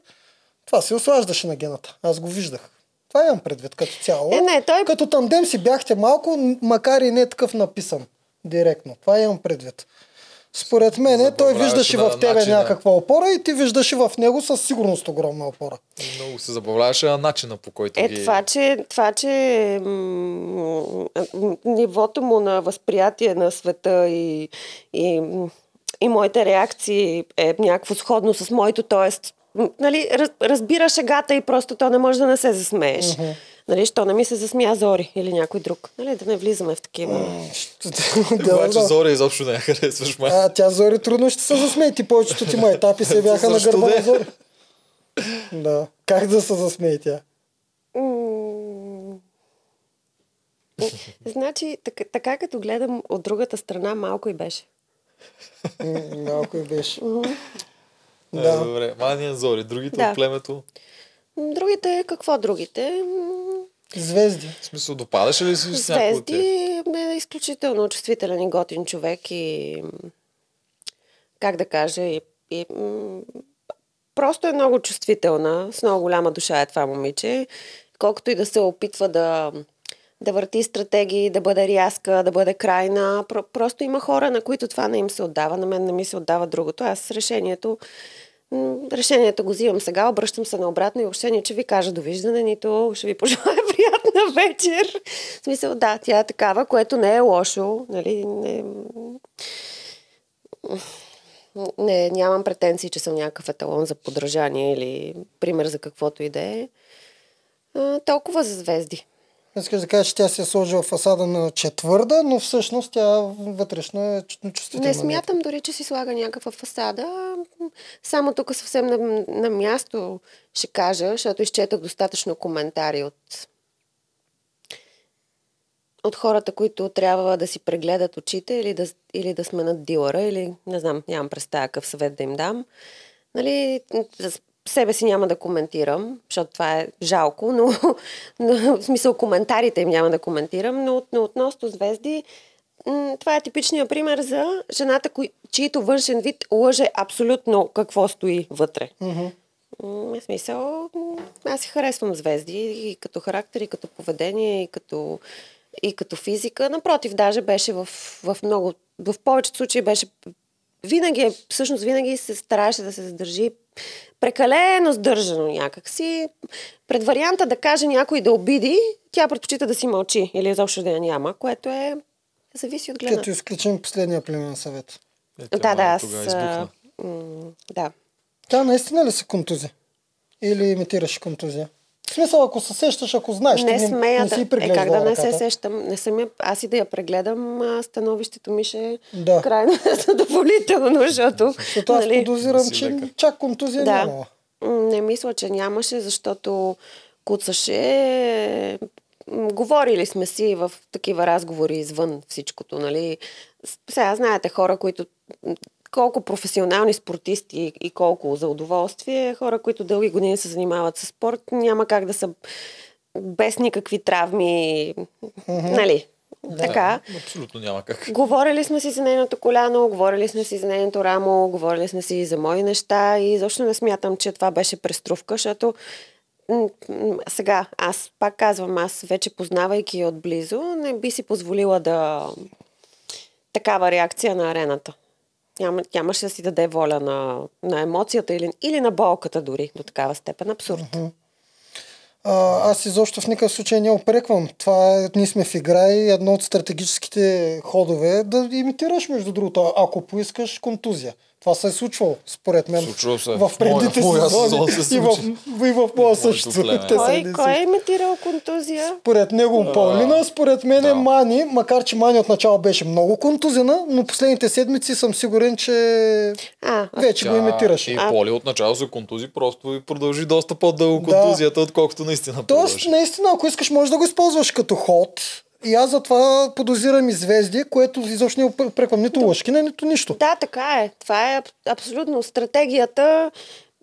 това се ослаждаше на гената. Аз го виждах. Това имам предвид като цяло. Е, не, той- Като тандем си бяхте малко, макар и не такъв написан директно. Това имам предвид. Според мен, той Забавляваше виждаше на в тебе начина. някаква опора и ти виждаше в него със сигурност огромна опора. Много се забавляваше на начина по който Е, ги... това, че, това, че м- м- нивото му на възприятие на света и, и, и моите реакции е някакво сходно с моето, т.е. Нали, раз, разбира шегата и просто то не може да не се засмееш. Uh-huh. Нали, що не ми се засмя Зори или някой друг. Нали, да не влизаме в такива. Да, Обаче да. Зори изобщо не я харесваш, май. А, тя Зори трудно ще се засмее. Ти повечето ти майтапи се бяха на гърба на Зори. Да. Как да се засмее тя? Значи, така, така като гледам от другата страна, малко и беше. Малко и беше. Е, Да. добре. Мания Зори. Другите Да. от племето. Другите, какво другите? Звезди. В смисъл, допадаше ли си с някой? Звезди е изключително чувствителен и готин човек и как да кажа, и, и просто е много чувствителна, с много голяма душа е това момиче. Колкото и да се опитва да, да върти стратегии, да бъде рязка, да бъде крайна. Про- просто има хора, на които това не им се отдава. На мен не ми се отдава другото. Аз решението решението го взимам сега, обръщам се наобратно и въобще че ви кажа довиждане, нито ще ви пожелая приятна вечер. В смисъл, да, тя е такава, което не е лошо. Нали, не, не, нямам претенции, че съм някакъв еталон за подражание или пример за каквото и да е. Толкова за звезди. Искаш да кажеш, че тя се е сложила фасада на четвърда, но всъщност тя вътрешно е чу- чувствителна. Не смятам дори, че си слага някаква фасада. Само тук съвсем на, на място ще кажа, защото изчетах достатъчно коментари от от хората, които трябва да си прегледат очите или да, или да сменят дилъра, или не знам, нямам представа какъв съвет да им дам. Нали, себе си няма да коментирам, защото това е жалко, но, но в смисъл коментарите им няма да коментирам, но, но относно звезди, това е типичният пример за жената, кои, чието външен вид лъже абсолютно какво стои вътре. М, В смисъл, аз си харесвам звезди и като характер, и като поведение, и като, и като физика. Напротив, даже беше в, в много, в повечето случаи беше винаги, е- всъщност винаги се стараеше да се задържи прекалено сдържано някакси. Пред варианта да каже някой да обиди, тя предпочита да си мълчи или изобщо да я няма, което е Зависи от гледна. Като изключим последния племен съвет. Е, Да, да, аз... М, Да. Тя наистина ли се контузи? Или имитираш контузия? В смисъл, ако се сещаш, ако знаеш, не ти смея не да... си Е, преглеждала как да не се ръката. сещам? Не съм я... Аз и да я прегледам, а становището ми ще е Да. крайно задоволително, защото... Защото аз нали, подозирам, че чак контузия Да. нямала. М, Не мисля, че нямаше, защото куцаше. Говорили сме си в такива разговори извън всичкото, нали? Сега знаете хора, които колко професионални спортисти и колко за удоволствие, хора, които дълги години се занимават с спорт, няма как да са без никакви травми, нали? Така. Да, абсолютно няма как. Говорили сме си за нейното коляно, говорили сме си за нейното рамо, говорили сме си и за мои неща и защо не смятам, че това беше преструвка, защото сега, аз пак казвам, аз вече познавайки я отблизо, не би си позволила да такава реакция на арената. Няма, нямаше да си даде воля на, на емоцията или, или на болката дори до такава степен. Абсурд. А, аз изобщо в никакъв случай не опреквам. Това е, ние сме в игра и едно от стратегическите ходове е да имитираш, между другото, ако поискаш контузия. Това се е случвало, според мен. Случвало се. В предните В моя сезон сезони се и в, и в моя също. Кой, кой е имитирал контузия? Според него Паулина, според мен Да. Мани, макар че Мани отначало беше много контузена, но последните седмици съм сигурен, че А, вече го имитираше. И А- Поли отначало се контузи, просто и продължи доста по-дълго Да. контузията, отколкото наистина Тоест, продължи. наистина, ако искаш, можеш да го използваш като ход. И аз затова подозирам и звезди, което изобщо не опреквам нито лъжкина, нито нищо. Да, така е. Това е аб- абсолютно стратегията.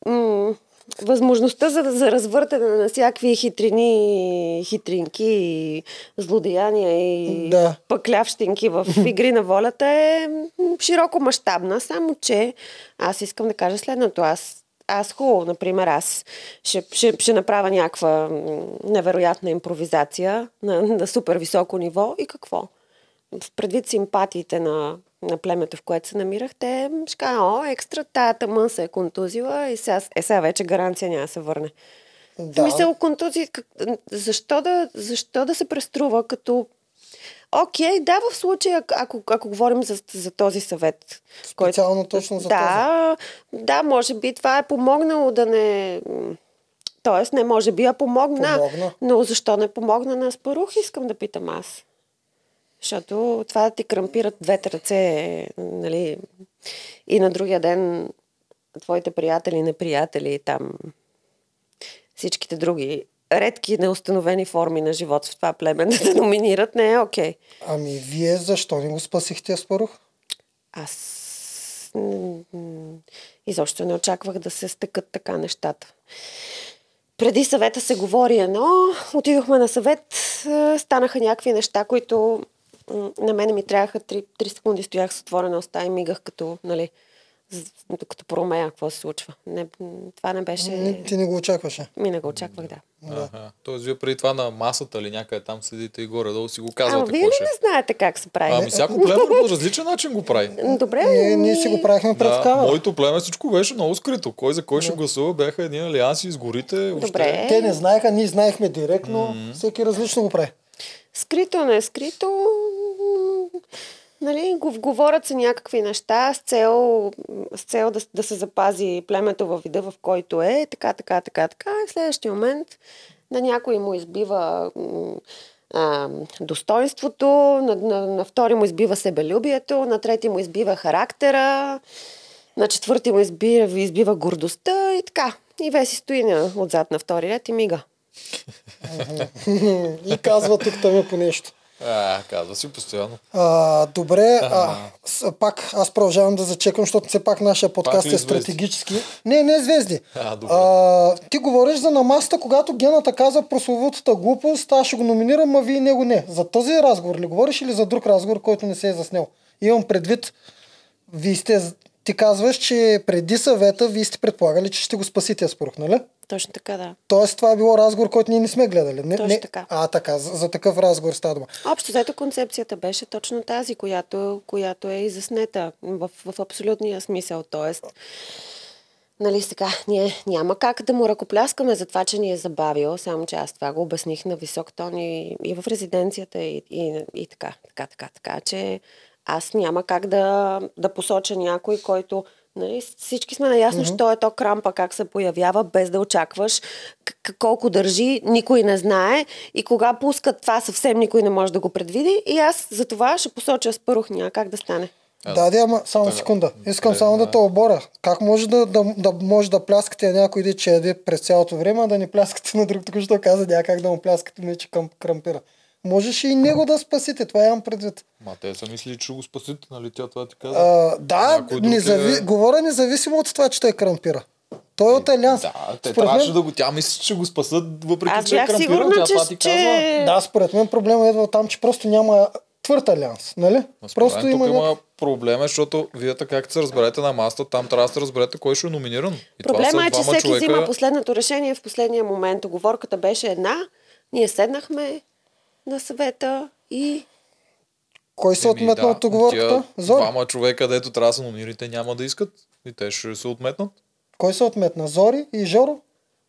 М- възможността за, за развъртане на всякакви хитрини, хитринки и злодеяния и Да. пъклявщинки в игри на волята е широко мащабна, само че аз искам да кажа следното. Аз аз хубаво, например, аз ще, ще, ще направя някаква невероятна импровизация на, на супер високо ниво и какво? в предвид симпатиите на, на племето, в което се намирах, те ще кажа, о, екстра, тая тъмън се е контузила и сега, е, сега вече гаранция няма да се върне. Да. Мисъл, контузии, защо, да, защо да се преструва като... Окей, да, в случая, ако, ако говорим за, за този съвет. Специално точно за да, Да, може би това е помогнало да не... Тоест, не може би, а помогна. Помогна. Но защо не помогна на Спарух, искам да питам аз. Защото това да ти крампират двете ръце, нали, и на другия ден твоите приятели, неприятели, там всичките други редки неустановени форми на живот в това племе да номинират, не е окей. Ами вие защо не го спасихте, Спарух? Аз изобщо не очаквах да се стъкат така нещата. Преди съвета се говори едно, отидохме на съвет, станаха някакви неща, които на мене ми трябваха 3, 3 секунди, стоях с отворена уста и мигах като, нали, з- като проумея какво се случва. Не, това не беше... Не, ти не го очакваше. Ми не го очаквах, да. Ага. Тоест, вие преди това на масата или някъде там седите и горе-долу си го казвате. Ама вие ли ще е. не знаете как се прави? Ами всяко племе по различен начин го прави. Добре, Ние, ние си го правихме пред Да, моето племе всичко беше много скрито. Кой за кой ще гласува, бяха едни алианси из горите. въобще. Добре. Те не знаеха, ние знаехме директно. Всеки различно го прави. Скрито, не скрито, нали, го- говорят се някакви неща с цел, с цел да, да се запази племето във вида, в който е, така, така, така, така. И в следващия момент на някой му избива а, достоинството, на, на, на втори му избива себелюбието, на трети му избива характера, на четвърти му избива, избива гордостта и така. И Веси стои на, отзад на втори ред и мига. И казва тук там по нещо. А, казва си постоянно. А, добре, а, с, пак аз продължавам да зачекам, защото все пак нашия подкаст ли е стратегически. Не, не звезди. А, добре. а, ти говориш за намаста, когато гената каза прословутата глупост, аз ще го номинирам, а вие него не. За този разговор ли говориш или за друг разговор, който не се е заснел? Имам предвид, вие сте, ти казваш, че преди съвета вие сте предполагали, че ще го спасите, спорох, нали? Точно така, да. Тоест това е било разговор, който ние не сме гледали. Не, Точно не... така. А, така, за, за такъв разговор става дума. Общо взето концепцията беше точно тази, която, която е изяснета в, в абсолютния смисъл. Тоест, Нали сега, ние няма как да му ръкопляскаме за това, че ни е забавил, само че аз това го обясних на висок тон и, и в резиденцията и, и, и така, така, така, така, че аз няма как да, да посоча някой, който Нали, всички сме наясно, mm-hmm. що е то крампа, как се появява, без да очакваш к- колко държи, никой не знае. И кога пускат това, съвсем никой не може да го предвиди. И аз за това ще посоча с първох няма как да стане. Аз... Да, да, ама само да, секунда. Искам да, само да те оборя. Как може да, да, да, може да пляскате някой иди, че еде през цялото време, а да не пляскате на друг, току-що каза, няма как да му пляскате, ми, че към, крампира. Можеше и него да спасите, това имам предвид. Ма те са мисли, че го спасите, нали? Тя това ти каза. А, да, незави... е... говоря независимо от това, че той крампира. Той е от Алианс. Да, те според трябваше мен... да го... Тя мисли, че го спасат, въпреки Аз че е крампира. Сигурна, тя че, това ти че... казва. Да, според мен проблема идва там, че просто няма твърд Алианс, нали? Просто има, има проблема, защото вие така както се разберете на маста, там трябва да се разберете кой ще е номиниран. И Проблема е, че всеки човека... взима последното решение в последния момент. Оговорката беше една, ние седнахме на съвета и кой се отметна да, от оговорката? Зори. Двама човека, дето трябва да се номинирате, няма да искат. И те ще се отметнат. Кой се отметна? Зори и Жоро?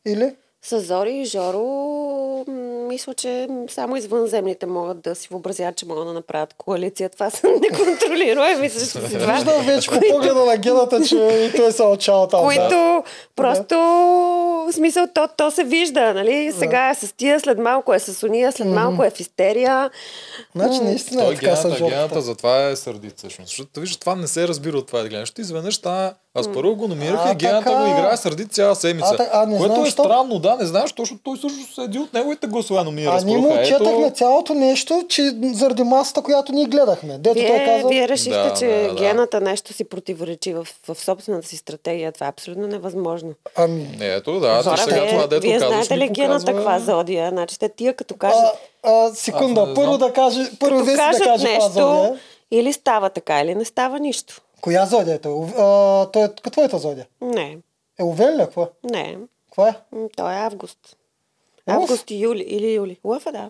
Или? С Зори и Жоро, мисля, че само извънземните могат да си въобразят, че могат да направят коалиция. Това са неконтролируеми това. Виждам вече по погледа на гената, че и той се отчал там. Които да. просто, в смисъл, то, то се вижда, нали? Сега е с тия, след малко е с уния, след малко е в истерия. Значи наистина е така с гената, затова е сърдит всъщност. Защото виж, това не се разбира от това е гледаш. изведнъж стана аз първо го номинирах и гената така... го играе сърди цяла седмица. А, а, не което знам, е що... странно, да, не знаеш, точно той също седи от неговите гласове номинира. А ние му отчетахме Ето... цялото нещо, че заради масата, която ние гледахме. Дето вие, той каза... вие решихте, да, че да, гената нещо си противоречи в, в собствената си стратегия. Това е абсолютно невъзможно. Ами... Ето, да, Хора, сега вие, това, дето вие казваш, знаете ли гената каква зодия? Значи те тия като кажат... А, а, секунда, първо да каже, първо да каже нещо, или става така, или не става нищо. Коя зодия е той? А, той е твоята зодия? Не. Е Овен ли? Какво? Не. Какво е? Той е август. Август и юли. Или юли. Лъв е, да.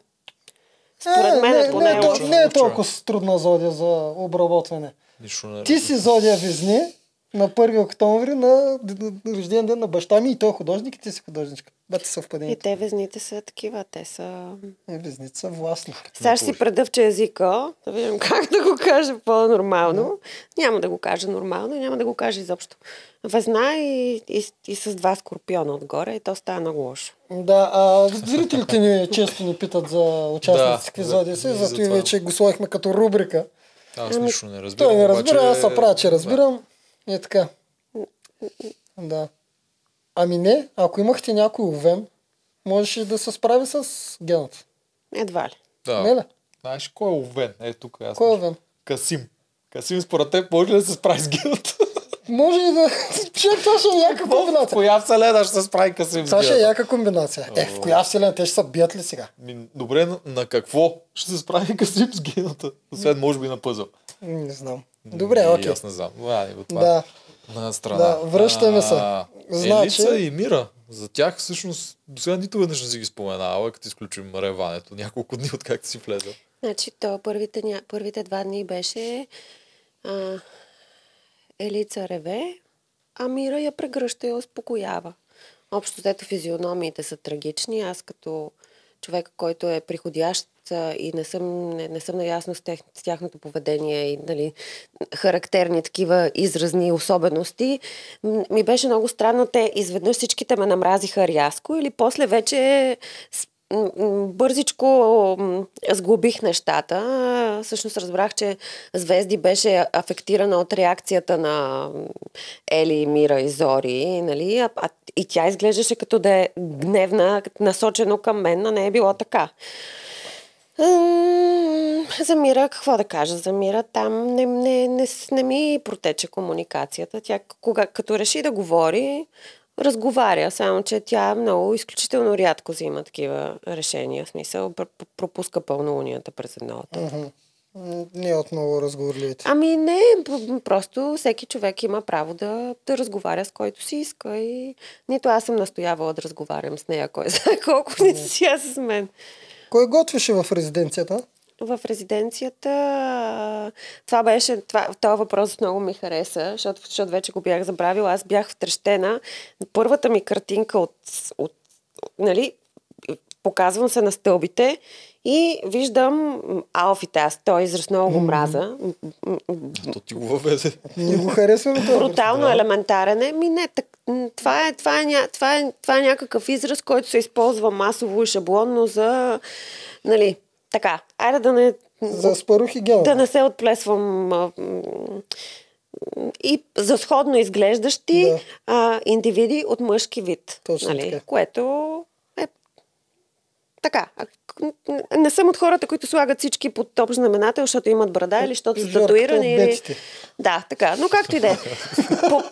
Според е, мен е поне не, не, не е толкова трудна зодия за обработване. Нищо не Ти си зодия Везни, на 1 октомври на рожден ден на баща ми и той е художник и ти си художничка. Бате съвпадение. И те везните са такива, те са... И везните са властни. Сега ще си предъвча езика, да видим как да го кажа по-нормално. Да. Няма да го кажа нормално и няма да го кажа изобщо. Везна и, и, и с два скорпиона отгоре и то става много лошо. Да, а зрителите ни често ни питат за участници в епизоди си, зато и вече го сложихме като рубрика. Аз нищо не разбирам. Той не разбира, обаче... аз се правя, че разбирам. Да. Е така. Да. Ами не, ако имахте някой овен, можеше да се справи с гената. Едва ли. Да. Не ли? Знаеш кой е овен? Е, тук аз. Кой е овен? Касим. Касим, според теб, може ли да се справи с гената? Може и да... Че това ще е яка комбинация. В коя вселена ще се справи Касим Това ще е яка комбинация. Е, в коя вселена? Те ще се бият ли сега? Добре, на, какво ще се справи Касим с гената? Освен, може би, на пъзъл. Не знам. Добре, окей. Аз не знам. Да. На страна. Да, връщаме се. Значи... Елица и Мира. За тях всъщност до сега нито веднъж не си ги споменава, като изключим реването. Няколко дни от как си влезал. Значи то първите, ня... първите два дни беше а, Елица реве, а Мира я прегръща и успокоява. Общо взето физиономиите са трагични. Аз като човек, който е приходящ и не съм, не, не съм наясно с, тех, с тяхното поведение и нали, характерни такива изразни особености, ми беше много странно. Те изведнъж всичките ме намразиха рязко или после вече бързичко сглобих нещата. Всъщност разбрах, че Звезди беше афектирана от реакцията на Ели, Мира и Зори. Нали? А, а, и тя изглеждаше като да е гневна, насочено към мен, но не е било така. За Мира, какво да кажа? За Мира там не, не, не, не ми протече комуникацията. Тя, кога, като реши да говори, разговаря, само че тя много изключително рядко взима такива решения. В смисъл, пропуска пълнолунията през едното. Uh-huh. Не е от много разговорливите. Ами не, просто всеки човек има право да, да разговаря с който си иска и нито аз съм настоявала да разговарям с нея, кой знае колко не си аз с мен. Кой готвеше в резиденцията? В резиденцията. Това беше, това, този въпрос много ми хареса, защото, защото вече го бях забравила. Аз бях втрещена. Първата ми картинка от, от нали, показвам се на стълбите и виждам алфите. Аз този израз много го мраза. То ти го въведе. Ние го харесваме това. Брутално елементарен е. Ми не, так, това, е, това, е, ня- това, е, това е някакъв израз, който се използва масово и шаблонно за... Нали, така, айде да не... За спарух и гел. Да не се отплесвам а, и за сходно изглеждащи Да. а, индивиди от мъжки вид. Точно нали? така. Което е така. Не съм от хората, които слагат всички под общ знаменател, защото имат брада или защото са татуирани. Или... Да, така. Но както и да е. По...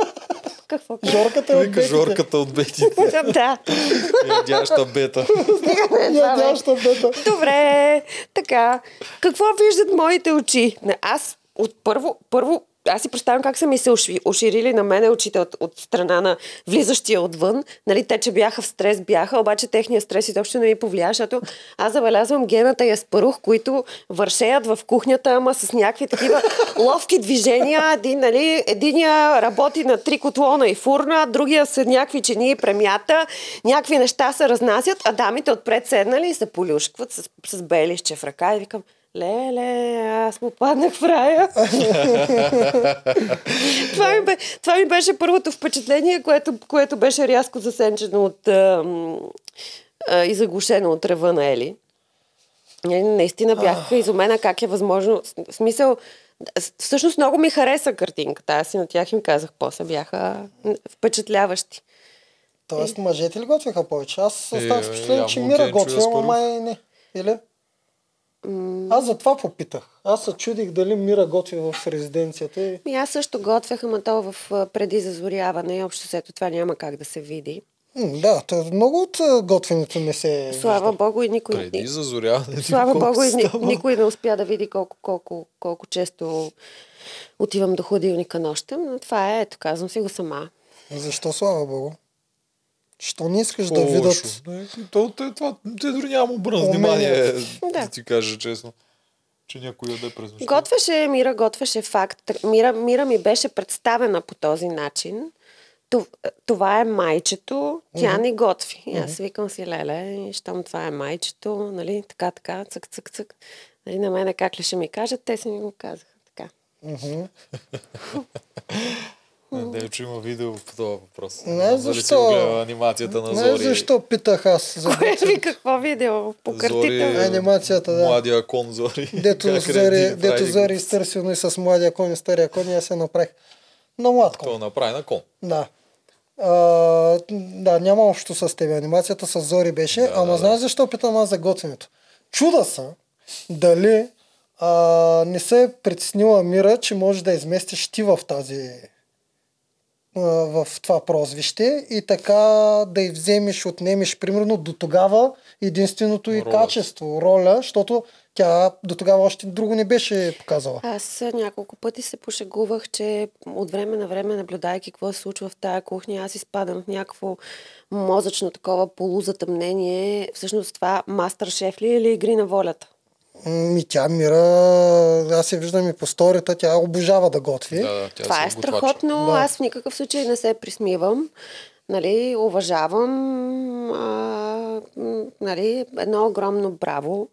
Какво? Жорката е от бетите. жорката от бетите. да. Ядяща бета. Ядяща бета. Добре, така. Какво виждат моите очи? Не, Аз от първо, първо аз си представям как са ми се уширили на мене очите от, от страна на влизащия отвън. Нали, те, че бяха в стрес, бяха, обаче техния стрес изобщо не ми повлия, защото аз забелязвам гената и аспарух, които вършеят в кухнята, ама с някакви такива ловки движения. Един, нали, единия работи на три котлона и фурна, другия са някакви чини и премята, някакви неща се разнасят, а дамите отпред седнали и се полюшкват с, с белище в ръка и викам, Леле, аз му паднах в рая. това, ми бе, това ми беше първото впечатление, което, което беше рязко засенчено от а, а, и заглушено от ръва на Ели. Нали, Наистина бях изумена как е възможно. В смисъл, всъщност много ми хареса картинката. Аз и на тях им казах после. Бяха впечатляващи. Тоест, мъжете ли готвиха повече? Аз останах с Е, впечатление, че Мира Генчо и готвя, ама Аспарух. май не. Или? Аз за това попитах. Аз се чудих дали Мира готви в резиденцията. И... И аз също готвех, ама то в преди зазоряване и общо сето това няма как да се види. Да, то много от готвенето не се Слава вижда. Богу и никой... Преди зазоряване. Слава Богу, и става. никой не успя да види колко, колко, колко често отивам до хладилника нощем, но това е, ето казвам си го сама. Защо, слава Богу? Що не искаш да Лошо. видят? Не, То, то, това, те дори няма обърна Умения. внимание, Да. да ти кажа честно, че някой яде през нощта. Готвеше Мира, готвеше факт. Мира, Мира ми беше представена по този начин. То- Това е майчето, тя не готви. И аз викам си, леле, щом това е майчето, нали, така, така, цък, цък, цък. Нали, на мене как ли ще ми кажат, те си ми го казаха. Така. Мгм. Не, че има видео по този въпрос. Не, дали си защо? гледа анимацията на Не, Зори. защо питах аз за Кое ви какво видео? Покъртително. Зори- Анимацията, да. Младия кон Зори. Дето Как Зори, дето Зори го. изтърсилно и с младия кон и стария кон и аз се направих. На млад кон. То направи на кон. Да. А, да, няма общо с теб. Анимацията с Зори беше. Да, ама да, знаеш защо питам аз за готвенето? Чуда са дали а, не се е притеснила Мира, че може да изместиш ти в тази в това прозвище и така да й вземеш, отнемеш, примерно до тогава единственото и качество, роля, защото тя до тогава още друго не беше показала. Аз няколко пъти се пошегувах, че от време на време, наблюдайки какво се случва в тая кухня, аз изпадам в някакво мозъчно такова полузатъмнение. Всъщност това мастер шеф ли е или игри на волята? Ми тя Мира, аз я виждам и по сторията, тя обожава да готви. Да, да, тя това е страхотно. Да. Аз в никакъв случай не се присмивам. Нали, уважавам а, нали, едно огромно браво.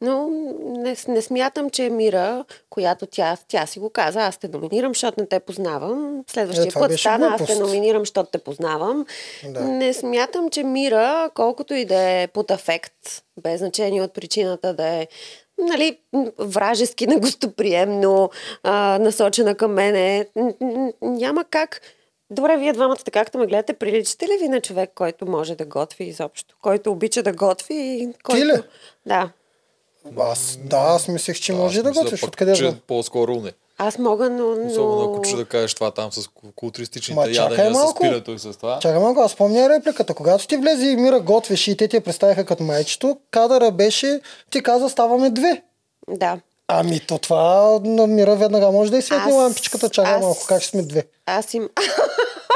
Но не, не смятам, че е Мира, която тя, тя си го каза, аз те номинирам, защото не те познавам. Следващия Е, път стана, аз те номинирам, защото те познавам. Да. Не смятам, че Мира, колкото и да е под афект, без значение от причината да е нали, вражески, негостоприемно, а, насочена към мене, няма как. Добре, вие двамата така, както ме гледате, приличате ли ви на човек, който може да готви изобщо? Който обича да готви и който... ли? Да. Аз, да, аз мислех, че може Аз да мисля готвиш. пък, Откъде че знам? по-скоро не. Аз мога, но... но... Особено ако че да кажеш това там с ку- културистичните Ма, ядения с малко. пирето и с това. Чакай малко, аз помня репликата. Когато ти влезе и Мира готвеше и те ти я представиха като майчето, кадъра беше, ти каза ставаме две. Да. Ами то това на Мира веднага може да и светне Аз- лампичката. Чакай аз- малко, как ще сме две. Аз им...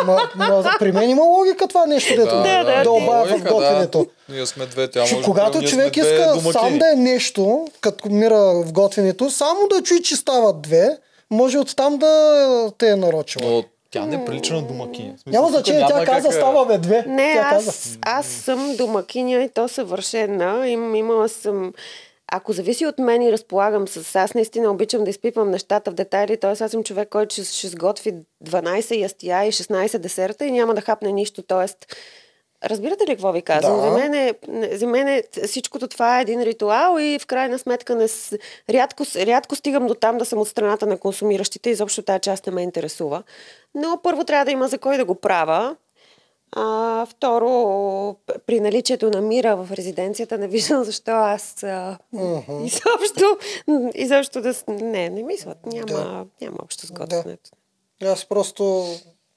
Ма, ма, при мен има логика това нещо, дето Да, да, да в логика, готвенето. Да. Ние сме две, тя може когато ние човек иска сам да е нещо, като мира в готвенето, само да чуи, че стават две, може оттам да те е нарочила. Но тя не прилича на домакиня. Смисъл, Няма значение, тя каза как, а, става бе две. Не, тя каза. аз, аз съм домакиня и то съвършена. Им, имала съм... Ако зависи от мен и разполагам с... Аз наистина обичам да изпипвам нещата в детайли, т.е. аз съм човек, който ще, ще сготви 12 ястия и 16 десерта и няма да хапне нищо. Т.е. Разбирате ли какво ви казвам? Да. За, мен е, за мен е, всичкото това е един ритуал и в крайна сметка не, с- рядко, рядко стигам до там да съм от страната на консумиращите. Изобщо тази част не ме интересува. Но първо трябва да има за кой да го правя. А, второ, при наличието на мира в резиденцията не виждам защо аз а, изобщо, изобщо да... Не, не мисля. Няма, Да. няма общо с готвенето. Аз просто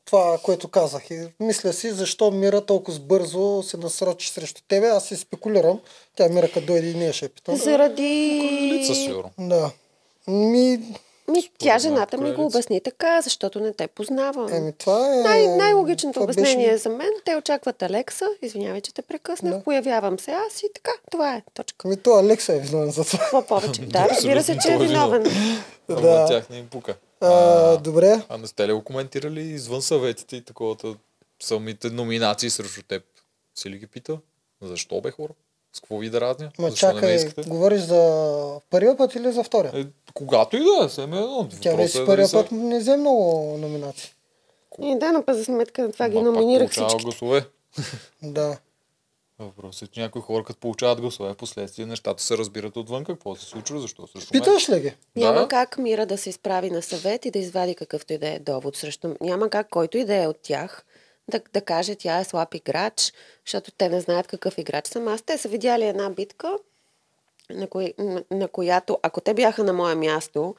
това, което казах. И мисля си, защо Мира толкова бързо се насрочи срещу тебе. Аз си спекулирам. Тя Мира като дойде и ние ще питам. Заради... Лица сигурно. Да. Ми, Ми, тя жената ми го обясни така, защото не те познавам. еми, това е... Най- най-логичното това обяснение беше- за мен. Те очакват Алекса. Извинявай, че те прекъснах. Да. Появявам се аз и така. Това е. Точка. Ами то Алекса е виновен за това. Какво повече? Да, разбира се, че е виновен. Да. тях не им пука. А, добре. А не сте ли го коментирали извън съветите и таковата самите номинации срещу теб? Си ли ги пита? Защо бе хора? С какво ви да разня? Ма Защо не ме чакай, искате? говориш за първия път или за втория? Е, когато и да е, сега едно. Тя вече е първия са- път не взе много номинации. И да, но за сметка на това ги Ма, номинирах всички. гласове. Да. Въпросът е, че някои хора като получават гласове, в последствие нещата се разбират отвън какво се случва, защо срещу мен. Питаш ли ги? Няма Да. как Мира да се изправи на съвет и да извади какъвто и да е довод срещу... Няма как който и да е от тях да, да каже тя е слаб играч, защото те не знаят какъв играч съм аз. Те са видяли една битка, на, кои, на, на която, ако те бяха на мое място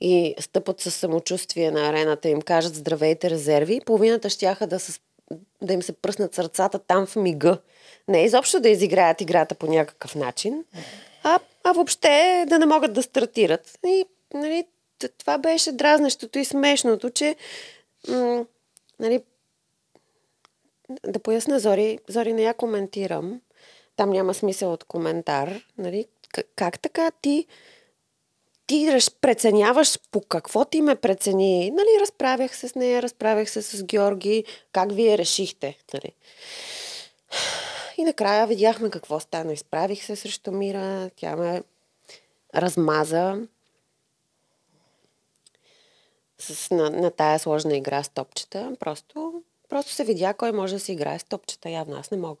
и стъпат със самочувствие на арената и им кажат здравейте резерви, половината щяха да, с, да им се пръснат сърцата там в мига. Не изобщо да изиграят играта по някакъв начин, а, а въобще да не могат да стартират. И нали, това беше дразнещото и смешното, че м- нали, да поясна Зори, Зори не я коментирам. Там няма смисъл от коментар. Нали? К- как така ти ти преценяваш по какво ти ме прецени. Нали, разправях се с нея, разправях се с Георги, как вие решихте. Нали. И накрая видяхме какво стана. Изправих се срещу Мира, тя ме размаза с, на, на тая сложна игра с топчета. Просто, просто се видя кой може да си играе с топчета. Явно аз не мога.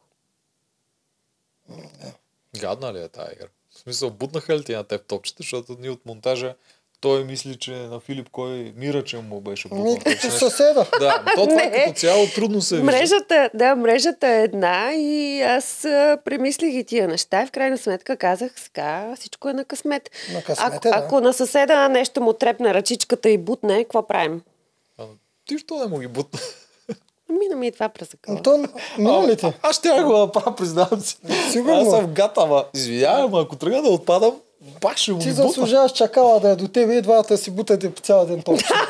Гадна ли е тази игра? В смисъл, бутнаха ли ти на теб топчета, защото ние от монтажа той мисли, че на Филип кой мира, че му беше бутнал. Ми, като съседа. Да, то това Не. като цяло трудно се вижда. Мрежата, да, мрежата е една и аз а, премислих и тия неща и в крайна сметка казах, сега всичко е на късмет. На късмет ако, е, да. ако на съседа нещо му трепне ръчичката и бутне, какво правим? А, Ти що не му ги бутна? Мина ми и това през акъла. То, мина ли? Аз ще го направя, признавам си. Сигурно. Аз съм извинявай, ама ако тръгна да отпадам, пак ще му Ти заслужаваш чакала да е до тебе и двата си бутате по цял ден толкова.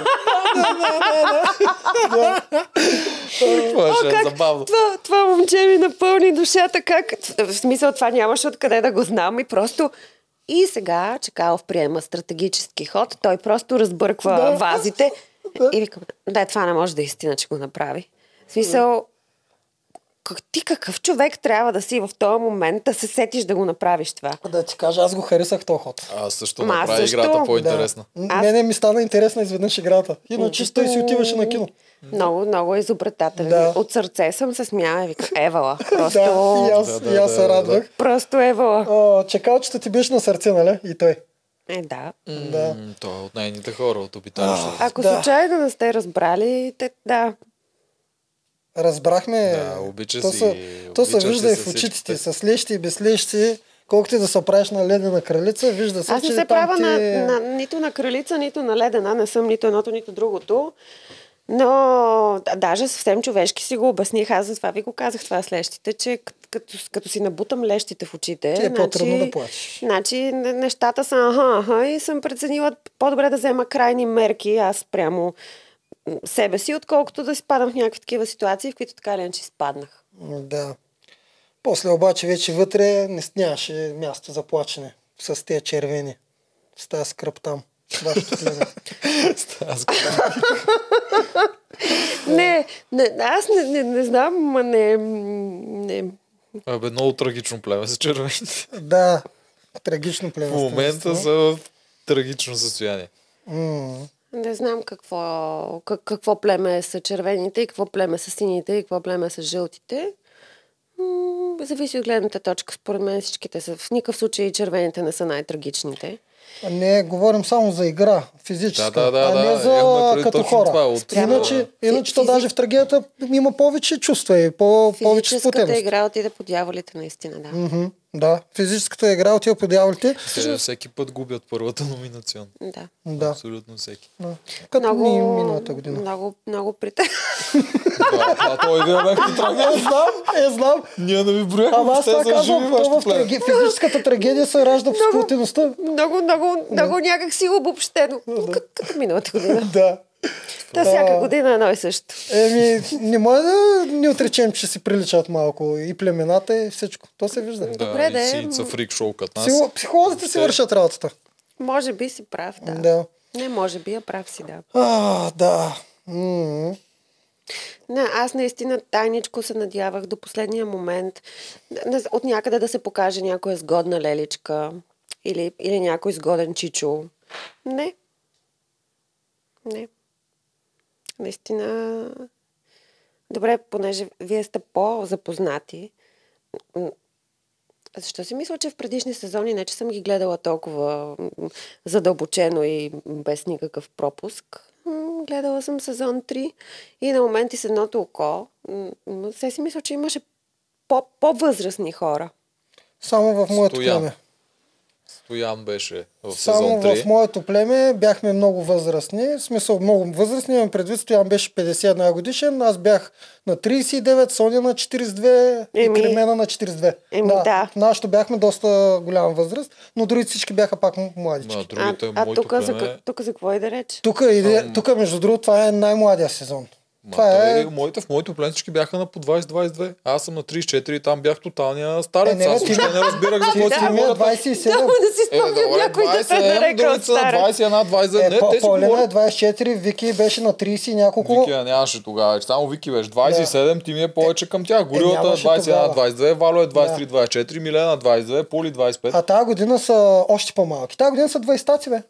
Това ще е как? забавно. Това, това момче ми напълни душата. Как? В смисъл, това нямаше откъде да го знам и просто... И сега Чакалов приема стратегически ход. Той просто разбърква Да. вазите. Да. И викам, да, това не може да е истина, че го направи. В смисъл, как, ти какъв човек трябва да си в този момент да се сетиш да го направиш това? да ти кажа, аз го харесах този ход. Аз също Ма, аз направя също. играта по-интересна. Да. Аз- Мене ми стана интересна изведнъж играта. Иначе той си отиваше на кино. Много, много е изобретателен. Да. От сърце съм се смяла и викам, евала. Просто, Да, и аз, Да, да, и аз да, се да, радвах. просто евала. О, чакалчета ти беше на сърце, нали? И той. Е, да. Да. М, Той е от нейните хора, от обиталището. Ако Да. случайно не сте разбрали, те, да. Разбрахме. Да, обича то си, Се, то се вижда и в очите ти, с лещи и без лещи. Колкото и да се правиш на ледена кралица, вижда се, Аз не се правя ти... на, на, нито на кралица, нито на ледена. Не съм нито едното, нито другото. Но да, даже съвсем човешки си го обясних. Аз затова ви го казах това с лещите, че като, като, си набутам лещите в очите, Ти е по-трудно да плачеш. Значи не- нещата са аха, аха и съм преценила по-добре да взема крайни мерки. Аз прямо себе си, отколкото да изпадам в някакви такива ситуации, в които така или иначе изпаднах. Да. После обаче вече вътре не нямаше място за плачене с тези червени. С тази скръп там. Вашето племе. Аз Не, не, аз не, не, не знам, ма не, не. Абе, много трагично племе с червените. да, трагично племе. В момента са в трагично състояние. М, Не знам какво, как, какво племе са червените и какво племе са сините и какво племе са жълтите. М, зависи от гледната точка. Според мен всичките са. В никакъв случай червените не са най-трагичните. Не, говорим само за игра, физическа, Да, да, да, а не да, за като хора. това, от- Иначе, иначе то физи- даже в трагедията има повече чувства и по, повече Физическата сплотеност. игра отиде по дяволите, наистина, да. Мгм, да, физическата игра отива по дяволите. Те всеки път губят първата номинацион. да. Да, Абсолютно всеки. да. Като Много, ми миналата година. много, много прите. да, а той вие бяхте Е, трагедия. знам, е, знам. Ние не ви брояхме, Ама аз това казвам, в траги... физическата трагедия се ражда в сплотеността. много, много, много някак си обобщено. Като, като миналата година. Да. Та всяка година е едно и също. Еми, не може да ни отречем, че си приличат малко и племената и всичко. То се вижда. Да, Добре, и да е. си са фрик шоу като нас. Психо- Психолозите си вършат работата. Може би си прав, да. Да. Не, може би, а прав си, да. А, да. М, Не, аз наистина тайничко се надявах до последния момент от някъде да се покаже някоя сгодна леличка или, или някой сгоден чичо. Не. Не. Наистина. Добре, понеже вие сте по-запознати. Защо си мисля, че в предишни сезони не, че съм ги гледала толкова задълбочено и без никакъв пропуск. Гледала съм сезон 3 и на моменти с едното око. м, м, Се си мисля, че имаше по- по-възрастни хора. Само в моето Стоян. племе. Стоян беше в Само сезон в 3. моето племе бяхме много възрастни. В смисъл много възрастни. Имам предвид, Стоян беше 51 годишен. Аз бях на 39, Соня на 42 Еми. и Кремена на 42. Еми, да. В нашото бяхме доста голяма възраст, но другите всички бяха пак младички. А, а моето тук, за, племе... ка- тук за какво и да реч? Тук, иде, тук, между другото, това е най-младия сезон. Ма Това той, е... моите, в моите плен всички бяха на по 20-22. Аз съм на 34 и там бях тоталния старец. Е, не, Аз въобще не разбирах за какво си е говорят. 27. Само да си Е, спомням някой да те 27, нарека от другите са на старец. 21, 22. Е, не, по, те си е говорят. 24, Вики беше на 30 и няколко. Вики я нямаше тогава. Само Вики беше 27, ти ми е повече към тях. Горилата нямаше 21, тогава. 22, Вало е 23, 24, Милена 22, Поли 25. А тази година са още по-малки. Тази година са 20 стаци, бе.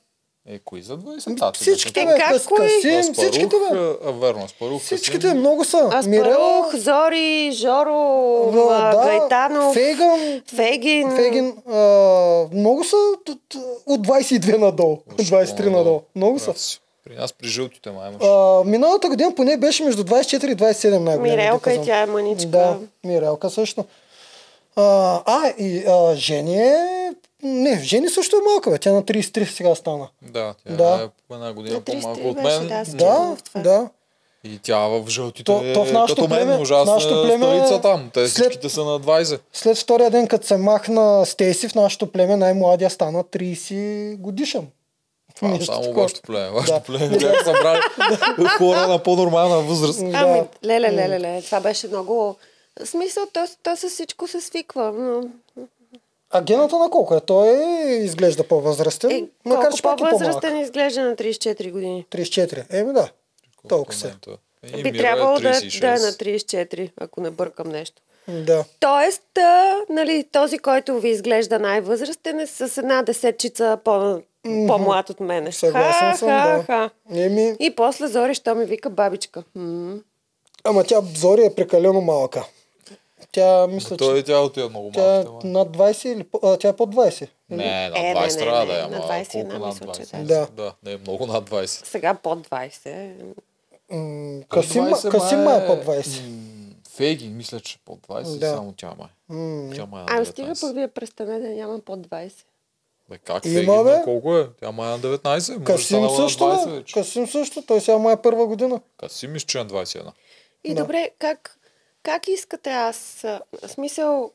Е, кои са 20 тати? Всичките, Е, бе. как Къс, кои? Касим, всичките, бе. А, верно, Аспарух. Всичките Касим. много са. Аспарух, Мирела, Зори, Жоро, да, Гайтанов, Фейган, Фегин. Фегин, а, много са от, от 22 надолу, от 23 надолу. Много са. Прав. При нас при жълтите май имаш. А, миналата година поне беше между 24 и 27 най-големия Мирелка и тя е маничка. Да, Мирелка също. А, а и а, Жени е... Не, Жени също е малка, бе. Тя на 33 сега стана. Да, тя Да. е една година На 33 по-малко от беше, мен. да, с- Да, това. да. И тя в жълтите То- е то в нашото като мен, племе- в ужасна нашото племе старица там. Те след- всичките са на 20. След втория ден, като се махна Стейси в нашото племе, най-младия стана 30 годишен. Това е Нещо само такова. вашето племе. Вашето Да. племе бяха събрали хора на по-нормална възраст. Ами, леле, леле, леле, това беше много... В смисъл, то, то с всичко се свиква. Но... А гената на колко е? Той изглежда по-възрастен. Е, макар, че пак е по-възрастен изглежда на 34 години. 34. Еми да. Толкова се. Момента. Е, Би Мира трябвало да, 36. да е на 34, ако не бъркам нещо. Да. Тоест, а, нали, този, който ви изглежда най-възрастен е с една десетчица по, по-млад от мене. Съгласен ха, съм, ха, да. ха. Еми, И после Зори, що ми вика бабичка. М. ама тя Зори е прекалено малка. Тя мисля, Той че и тя отива много тя е малко. над 20 или а, тя е под 20. Не, Е, не, над 20 не, трябва не, да е. на ама 21 колко над мисля, че 20? да. Да, не е много над 20. Сега под 20. М, Касим, 20 Касим май май е под 20. м, Фейги, мисля, че под 20, Да. само тя май. М, Тя май е Ами на стига 19. пък вие престане да няма под 20. Бе, как Има, Фейги, бе. на колко е? Тя май е на 19, може Касим на също, 20 бе. вече. Касим също. Той сега май е първа година. Касим е на 21. И Да. добре, как, как искате аз? В смисъл,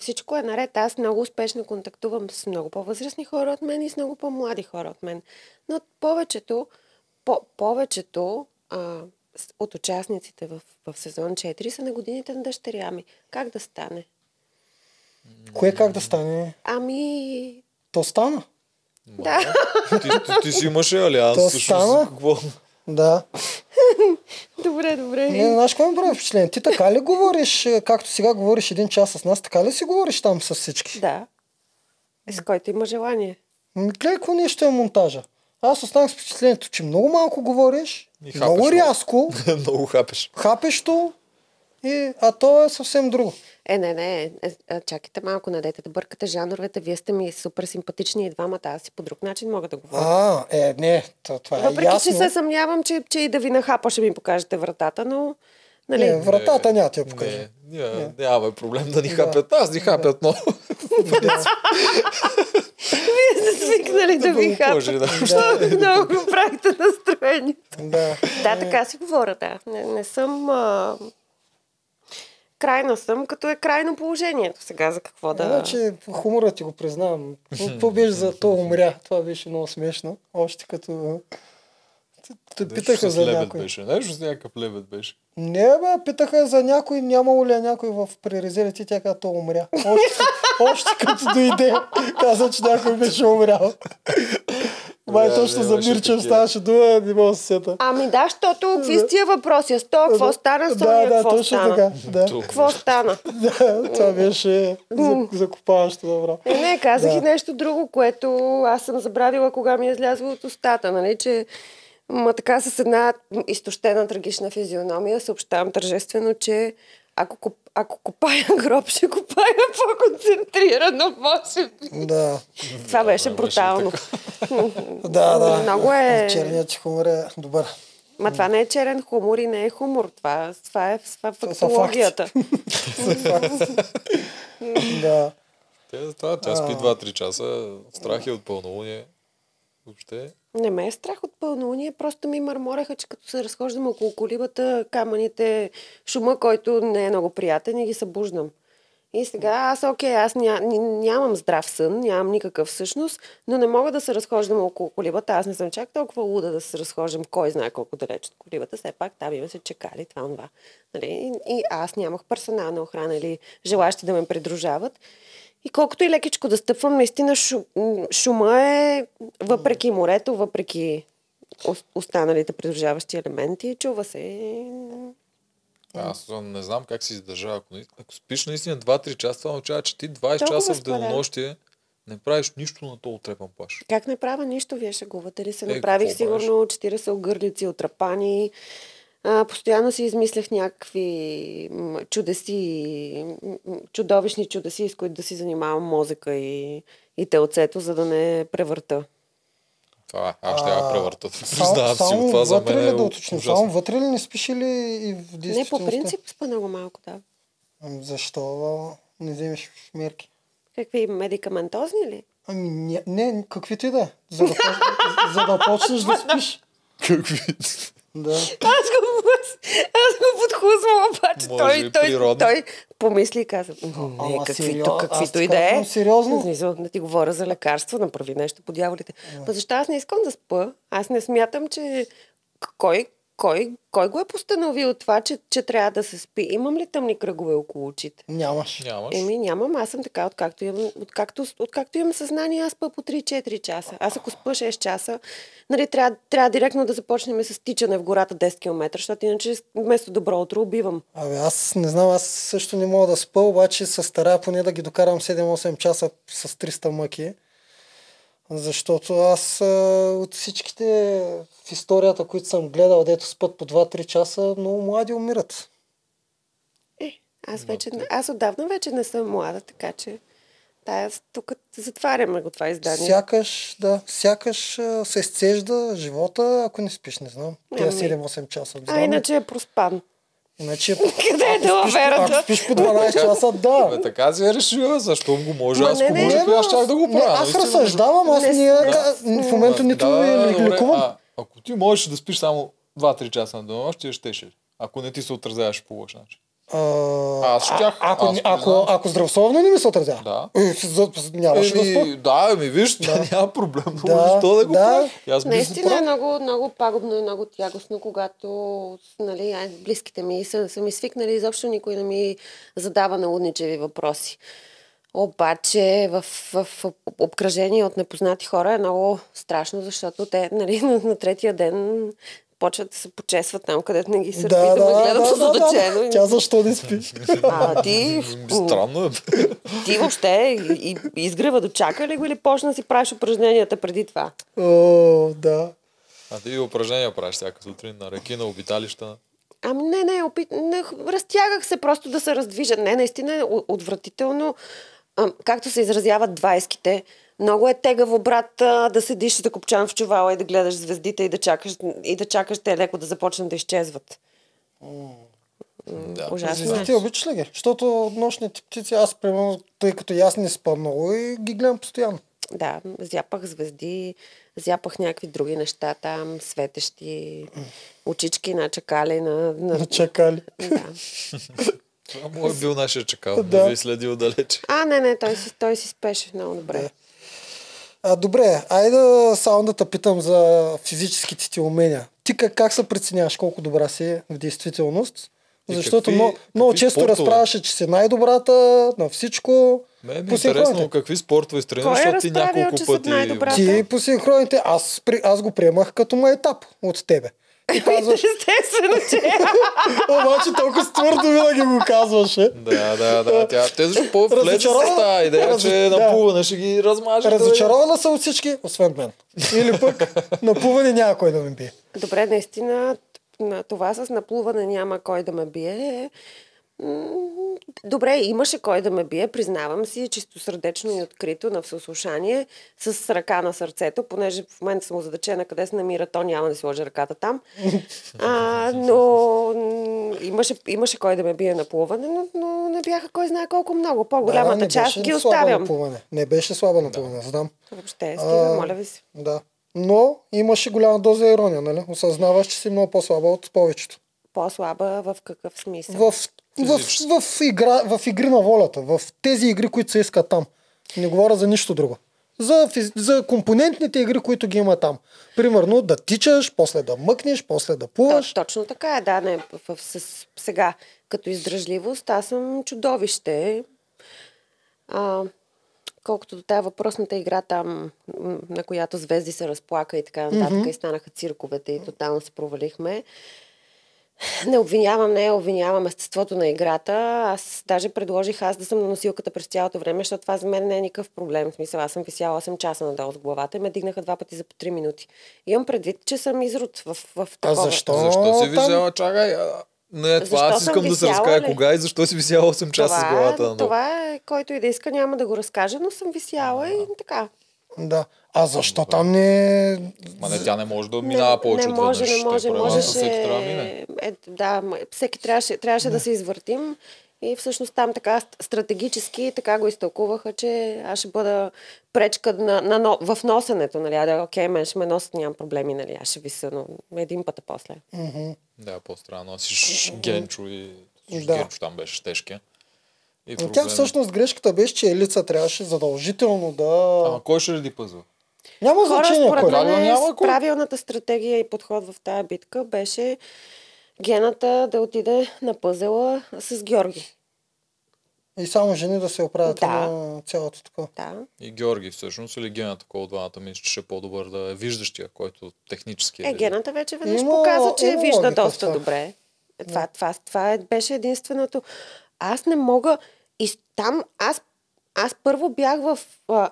всичко е наред. Аз много успешно контактувам с много по-възрастни хора от мен и с много по-млади хора от мен. Но повечето, по, повечето а, от участниците в, в сезон 4 са на годините на дъщеря ми. Как да стане? Кое как да стане? Ами, То стана. да. Ти, ти, ти си имаше алианс. То стана. Какво? Да. добре, добре. Не, знаеш какво ми прави впечатление? Ти така ли говориш, е, както сега говориш един час с нас, така ли си говориш там с всички? Да. Е, С който има желание. Ами, Гледай какво нещо е монтажа. Аз останах с впечатлението, че много малко говориш, И хапеш много много. рязко, Много хапеш. хапещо, и, а то е съвсем друго. Е, не, не, е, е, чакайте малко, надете да бъркате жанровете. Вие сте ми супер симпатични и двамата. Аз и по друг начин мога да говоря. А, е, не, то, това е Въпреки, ясно. че се съмнявам, че, че и да ви нахапа ще ми покажете вратата, но... Нали, Не, вратата няма ти я покажа. Не, ние, нямаме проблем да ни Да. хапят. Аз ни хапят много. Вие сте свикнали да ви. Що много го правите настроение. Да. Да, така си говоря, да. Не, не съм... А... Крайна съм, като е крайно положението сега за какво да... Значи, хумора ти го признавам. Какво беше за то умря? Това беше много смешно. Още като... Те- питаха за някой. беше. Нещо с някакъв лебед беше. Не, бе, питаха за някой, нямало ли е някой в пререзерите, тя каза, то умря. Още, още като дойде, каза, че някой беше умрял. Май Да, точно да, за Мирчев ставаше дума, не мога да се сета. Ами да, защото какви с тия въпроси? С то, какво стана? С Да, да, точно стана? така. Да, Какво стана? да, това беше за- закопаващо добро. Не, не, казах Да. и нещо друго, което аз съм забравила, кога ми е излязло от устата, нали, че ма така с една изтощена трагична физиономия съобщавам тържествено, че ако, ако копая гроб, ще копая по-концентрирано, може би. Да, Това беше беше брутално. да, да. Много е- Черният хумор е добър. Ма това не е черен хумор и не е хумор. Това, това е, това е фактологията. Да. Те това, тя спи 2-3 часа. Страх е от пълнолуние. Въобще. Не ме е страх от пълнолуние, просто ми мърмореха, че като се разхождам около колибата, камъните, шума, който не е много приятен и ги събуждам. И сега аз, окей, аз ня, ня- нямам здрав сън, нямам никакъв всъщност, но не мога да се разхождам около колибата. Аз не съм чак толкова луда да се разхождам кой знае колко далеч от колибата. Все пак там има се чекали, това, това. Нали? И аз нямах персонална охрана или желащи да ме придружават. И колкото и лекичко да стъпвам, наистина шу, шума е, въпреки морето, въпреки ос- останалите придружаващи елементи, чува се. Аз не знам как си издържа. Ако, ако спиш наистина 2-3 часа, това означава, че ти 20 Толкова часа в денонощие не правиш нищо на този отрепан плаш. Как не правя нищо, вие шегувате ли се? Е, Направих сигурно 40 огърлици от рапани. А, постоянно си измислях някакви чудеси, чудовищни чудеси, с които да си занимавам мозъка и, и телцето, за да не превърта. Това е. Аз ще я А, превърта. Признавам си, само това за мен ли е да уточним? Само вътре ли не спиш или и в Не, по принцип спа много малко, да. Ами Защо не вземеш мерки? Какви медикаментозни ли? Ами не, не каквито и да е. За да, за да почнеш да спиш. Какви? Да. Аз го, аз го подхлъзвам, обаче Може той, той, природно. той помисли и каза, не, Ама каквито, сериоз- каквито ти и да е. сериозно. Смисъл, да ти говоря за лекарства, направи нещо по дяволите. Ма защо аз не искам да спа? Аз не смятам, че кой, кой, кой го е постановил това, че, че трябва да се спи? Имам ли тъмни кръгове около очите? Нямаш. Нямаш. Еми, нямам. Аз съм така, откакто имам, откакто, откакто имам съзнание, аз спа по 3-4 часа. Аз ако спа 6 часа, нали, трябва, трябва директно да започнем с тичане в гората 10 км, защото иначе вместо добро утро убивам. Абе, аз не знам, аз също не мога да спа, обаче се старая поне да ги докарам 7-8 часа с 300 мъки. Защото аз от всичките в историята, които съм гледал, дето спът по 2-3 часа, много млади умират. Е, аз, вече, аз отдавна вече не съм млада, така че тая, тук затваряме го това издание. Сякаш, да, сякаш се изцежда живота, ако не спиш, не знам. Тя Ами. 7-8 часа. А иначе е проспан. Иначе, Къде е ако спиш, далаверата? ако спиш по 12 часа, да. Бе, така си е решила, защо го може? Ма Аз не, не, може, Не, аз щях да го не, правя. аз разсъждавам, аз Не, не, да. в момента нито Да, добре, лекувам. ако ти можеш да спиш само 2-3 часа на денонощие, щеше. Ако не ти се отразяваш по лош начин. А, Аз щях. а- Ако, Аз ако, ако здравословно не ми се отразява. Да. Е, нямаше да спа. Да, ами виж, да. няма проблем. Да, Да, защо да го да. правиш? Аз Наистина е правил. много, много пагубно и много тягостно, когато нали, близките ми са, са ми свикнали, изобщо никой не ми задава налудничеви въпроси. Обаче в, в, в обкръжение от непознати хора е много страшно, защото те нали, на, на третия ден почват да се почесват там, където не ги сърпи, да, да, ме гледат озадачено. да. Тя защо не спи? А ти, Странно е. ти въобще и, и, изгрива до чака ли го или почна да си правиш упражненията преди това? О, да. А ти упражнения правиш всяка сутрин на реки, на обиталища. Ами не, не, опит... не, разтягах се просто да се раздвижа. Не, наистина е отвратително. А, както се изразяват двайските, много е тегаво, брат, да седиш да копчан в чувала и да гледаш звездите и да чакаш, и да чакаш те леко да започнат да изчезват. Да. Ужасно е. Звездите обичаш ли ги? Защото нощните птици, аз примерно, тъй като и аз не спа много и ги гледам постоянно. Да, зяпах звезди, зяпах някакви други неща там, светещи, очички на чакали, на... на... Чакали. Да. Това му е бил нашия чакал. Да. Да. ви следи отдалече. А, не, не, той си, той си спеше много добре. Да. А, добре, айде само да те питам за физическите ти умения. Ти как, как се преценяваш колко добра си в действителност? И Защото какви- много, много какви често спортове? разправяше, че си най-добрата на всичко. Ме е по интересно синхроните. какви спортове си тренираш, Кой е защото ти няколко пъти... най-добрата? Ти по синхроните, аз, аз го приемах като майтап от тебе. И казваш, Естествено, че обаче толкова твърдо винаги го казваше. Да, да, да. Тя, те защо по-влече с тази идея, че Раз- да. напуване ще ги размаже. Разочарована са от всички, освен мен. Или пък напуване няма кой да ме бие. Добре, наистина, на това с наплуване няма кой да ме бие. Добре, имаше кой да ме бие, признавам си, чисто сърдечно и открито на всеслушание, с ръка на сърцето, понеже в момента съм озадачена къде се намира, то няма да си сложа ръката там. А, но имаше, имаше кой да ме бие на плуване, но, но не бяха кой знае колко много. По-голямата не част беше ги оставям. Напуване. Не беше слаба напуване, знам. Въобще, стига, моля ви се. Да. Но имаше голяма доза ирония, нали? Осъзнаваш, че си много по-слаба от повечето. По-слаба в какъв смисъл? В, в, в, игра, в игри на волята, в тези игри, които се искат там. Не говоря за нищо друго. За, за компонентните игри, които ги има там. Примерно да тичаш, после да мъкнеш, после да плуваш. То, точно така е, да, не, в, в, с, сега, като издръжливост, аз съм чудовище. А, колкото до тази въпросната игра там, на която звезди се разплака и така нататък, mm-hmm. и станаха цирковете и тотално се провалихме. Не обвинявам, не обвинявам естеството на играта. Аз даже предложих аз да съм на носилката през цялото време, защото това за мен не е никакъв проблем. В смисъл, аз съм висяла 8 часа надолу с главата и ме дигнаха два пъти за по 3 минути. Имам предвид, че съм изрод в, в А такова. защо? Защо си висяла? Чакай. а, Не, това Защо аз искам да се висяла, разкая ли? кога и защо си висяла 8 часа с това, главата е, надолу. това е, който и да иска, няма да го разкаже, но съм висяла и така. Да. А защо там не... Ма не, тя не може да минава повече не от може, веднъж. не може, правилата можеше... всеки трябва да мине. Е, да, всеки трябваше, трябваше да се извъртим. И всъщност там така ст- стратегически така го изтълкуваха, че аз ще бъда пречка на, на, но- в носенето. Нали? Да, окей, мен ще ме носят, нямам проблеми, нали? аз ще виса, но един път а после. Да, по-странно. Носиш Генчо и... Да. Генчо там беше тежкия. И Но Тя всъщност грешката беше, че Елица трябваше задължително да... Ама кой ще реди пъзва? Няма Хора, значение според кой. Да, мен, няма кой. правилната стратегия и подход в тая битка беше гената да отиде на пъзела с Георги. И само жени да се оправят Да. на цялото такова. Да. И Георги всъщност или Гена такова от двамата мисля, че ще е по-добър да е виждащия, който технически е. Е, гената вече веднъж Има- показа, че има вижда доста това. добре. Е, Това, това, това е, беше единственото. Аз не мога... И там аз, аз първо бях в... А,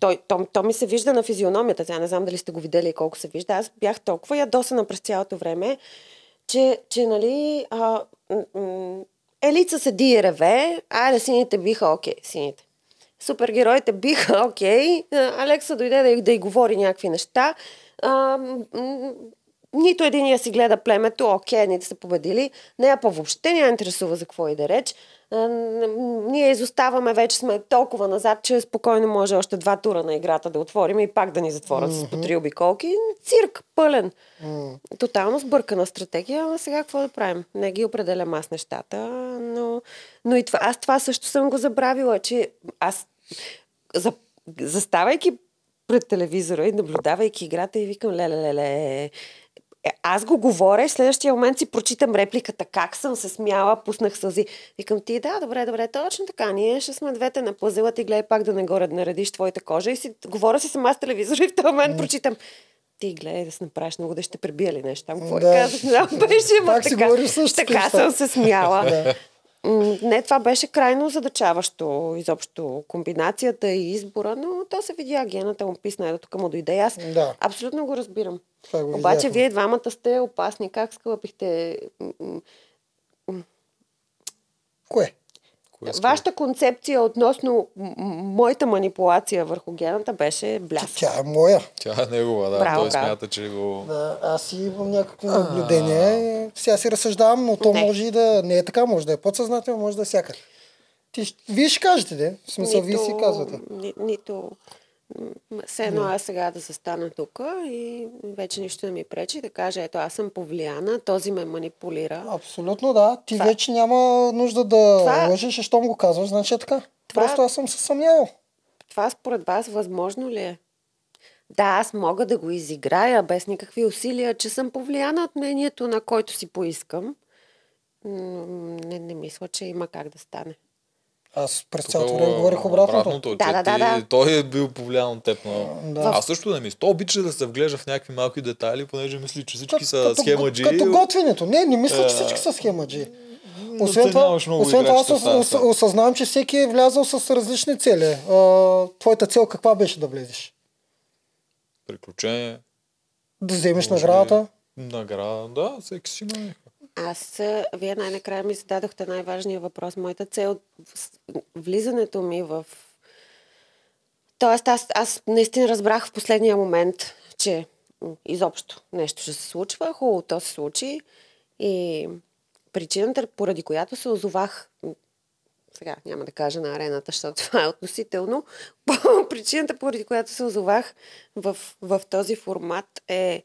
той, то, то ми се вижда на физиономията. Сега не знам дали сте го видели и колко се вижда. Аз бях толкова ядосана през цялото време, че, че нали... А, м, м, Елица седи и реве, айде сините биха, окей, сините. Супергероите биха, окей. Алекса дойде да, да й говори някакви неща. А, нито единия си гледа племето, окей, не са победили, нея по въобще не я интересува за какво и да реч. Ние изоставаме, вече сме толкова назад, че спокойно може още два тура на играта да отворим и пак да ни затворят с по три обиколки. Цирк, пълен. Тотално сбъркана стратегия, ама сега какво да правим? Не ги определям аз нещата, но, но и това, аз това също съм го забравила, че аз за, заставайки пред телевизора и наблюдавайки играта и викам, леле, леле, е, аз го говоря в следващия момент си прочитам репликата, как съм се смяла, пуснах сълзи. Викам ти, да, добре, добре, точно така, ние ще сме двете на пъзела, ти гледай пак да не горе наредиш твоята кожа и си, говоря си сама с телевизора и в този момент прочитам. Ти гледай да се направиш много да ще пребия ли нещо там. Какво Да. да. казах? Не знам, беше, си така, така съм се смяла. Да. Не, това беше крайно задачаващо, изобщо комбинацията и избора, но то се видя, гената му писна, ето тук му дойде. Аз Да. абсолютно го разбирам. Това го Обаче видяхме. вие двамата сте опасни. Как скълъпихте? Кое? Кое Вашата концепция относно моята манипулация върху гената беше блясък. Тя е моя. Тя е негова, да. Браво, Той смята, че го... Да, аз си имам някакво наблюдение. Сега си разсъждавам, но то Не. може и да не е така, може да е подсъзнателно, може да е всякъде. Ти, вие ще кажете, де. В смисъл, вие си казвате. Ни, нито... Все едно аз сега да застана тук и вече нищо не ми пречи да кажа, ето аз съм повлияна, този ме манипулира. Абсолютно да. Ти Това- вече няма нужда да Това- лъжеш, и щом го казваш, значи е така. Това- Просто аз съм се съмнявал. Това според вас възможно ли е? Да, аз мога да го изиграя без никакви усилия, че съм повлияна от мнението, на който си поискам. Не, не мисля, че има как да стане. Аз през цялото е време говорих обратното. че Да, да, да, ти- да. Той е бил повлиян от теб. Но... Да. Аз също не мисля. Той обича да се вглежда в някакви малки детайли, понеже мисли, че всички са като, схемаджи. като готвенето. Не, не мисля, че Е, всички са схемаджи. Освен това, освен това аз ос- осъзнавам, че всеки е влязъл с различни цели. А, твоята цел каква беше да влезеш? Приключение. Да вземеш наградата? Награда, да, всеки си има. Аз, вие най-накрая ми зададохте най-важния въпрос. Моята цел, влизането ми в... Тоест, аз, аз наистина разбрах в последния момент, че изобщо нещо ще се случва. Хубаво, то се случи. И причината, поради която се озовах сега няма да кажа на арената, защото това е относително. Причината, поради която се озовах в, в този формат е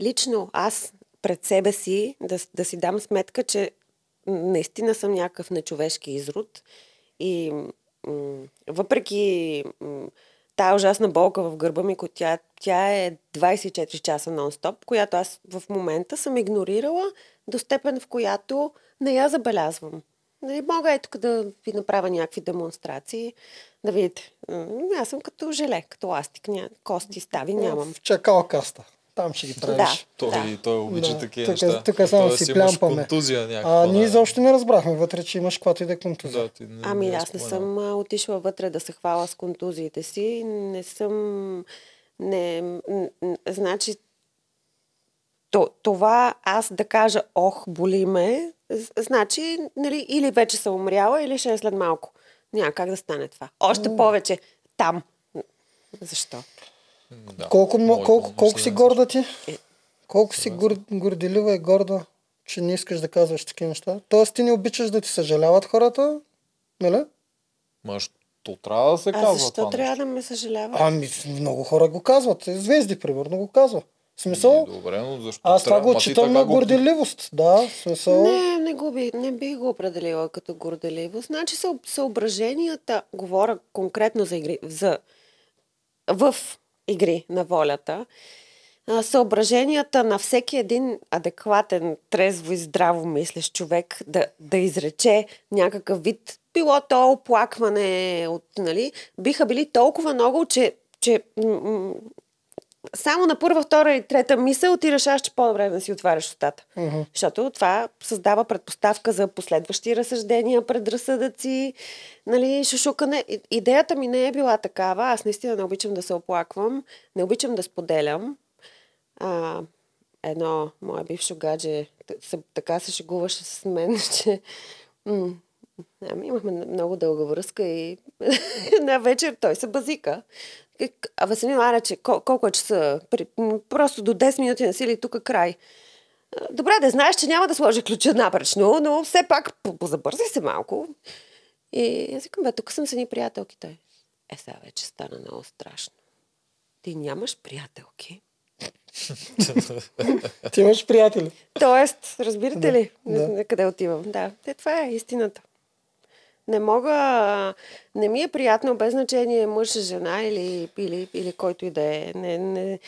лично аз пред себе си да, да си дам сметка, че наистина съм някакъв нечовешки изрод и м- въпреки м- тая ужасна болка в гърба ми, тя, тя е 24 часа нон-стоп, която аз в момента съм игнорирала до степен, в която не я забелязвам. Не мога е тук да ви направя някакви демонстрации, да видите. Аз съм като желе, като ластик, ня... кости стави нямам. В чакал каста. Там ще ги правиш. Да. Той, Да. той обича Да. такива Тук- неща. тук само си плямпаме. контузия някаква. А ние да. изобщо не разбрахме вътре, че имаш каквато и да е контузия. Да, ти не, Ами не аз не съм а, отишла вътре да се хвала с контузиите си. Не съм... Не, м- м- значи, то, това аз да кажа, ох, боли ме, значи, нали, или вече съм умряла, или ще е след малко. Няма как да стане това. Още повече там. Защо? Да. Колко, колко, колко си горда ти? Е. Колко си гор, горделива и горда, че не искаш да казваш такива неща? Тоест ти не обичаш да ти съжаляват хората, нали? Ма, то трябва да се А казва защо това трябва нещо. да ме съжалява? Ами, много хора го казват. Звезди, примерно, го казва. В смисъл, Е, Добре, но защо аз това го Ма ти читам така на го- горделивост. Да, в смисъл... Не, не, го би, не бих го определила като горделиво. Значи съ- съображенията, говоря конкретно за игри, за, в игри на волята, съображенията на всеки един адекватен, трезво и здраво мислещ човек да, да изрече някакъв вид, било то оплакване, от, нали, биха били толкова много, че, че само на първа, втора и трета мисъл ти решаваш, че по-добре да си отваряш устата. Мгм. Защото това създава предпоставка за последващи разсъждения, предразсъдъци, нали, шушукане. Идеята ми не е била такава. Аз наистина не обичам да се оплаквам, не обичам да споделям. А, едно мое бившо гадже така се шегуваше с мен, че м- Ами, имахме много дълга връзка и една вечер той се базика. А Веселин Аля, че кол- колко е часа? При- Просто до 10 минути на сили тук край. А, Добре, да знаеш, че няма да сложа ключа напречно, но все пак по- позабързай се малко. И аз викам, бе, тук съм с едни приятелки. Той, е, сега вече стана много страшно. Ти нямаш приятелки. Ти имаш приятели. Тоест, разбирате Да, ли да. къде отивам? Да, те, това е истината. Не мога, не ми е приятно без значение мъж, жена или, или, или който и да е. Не, не...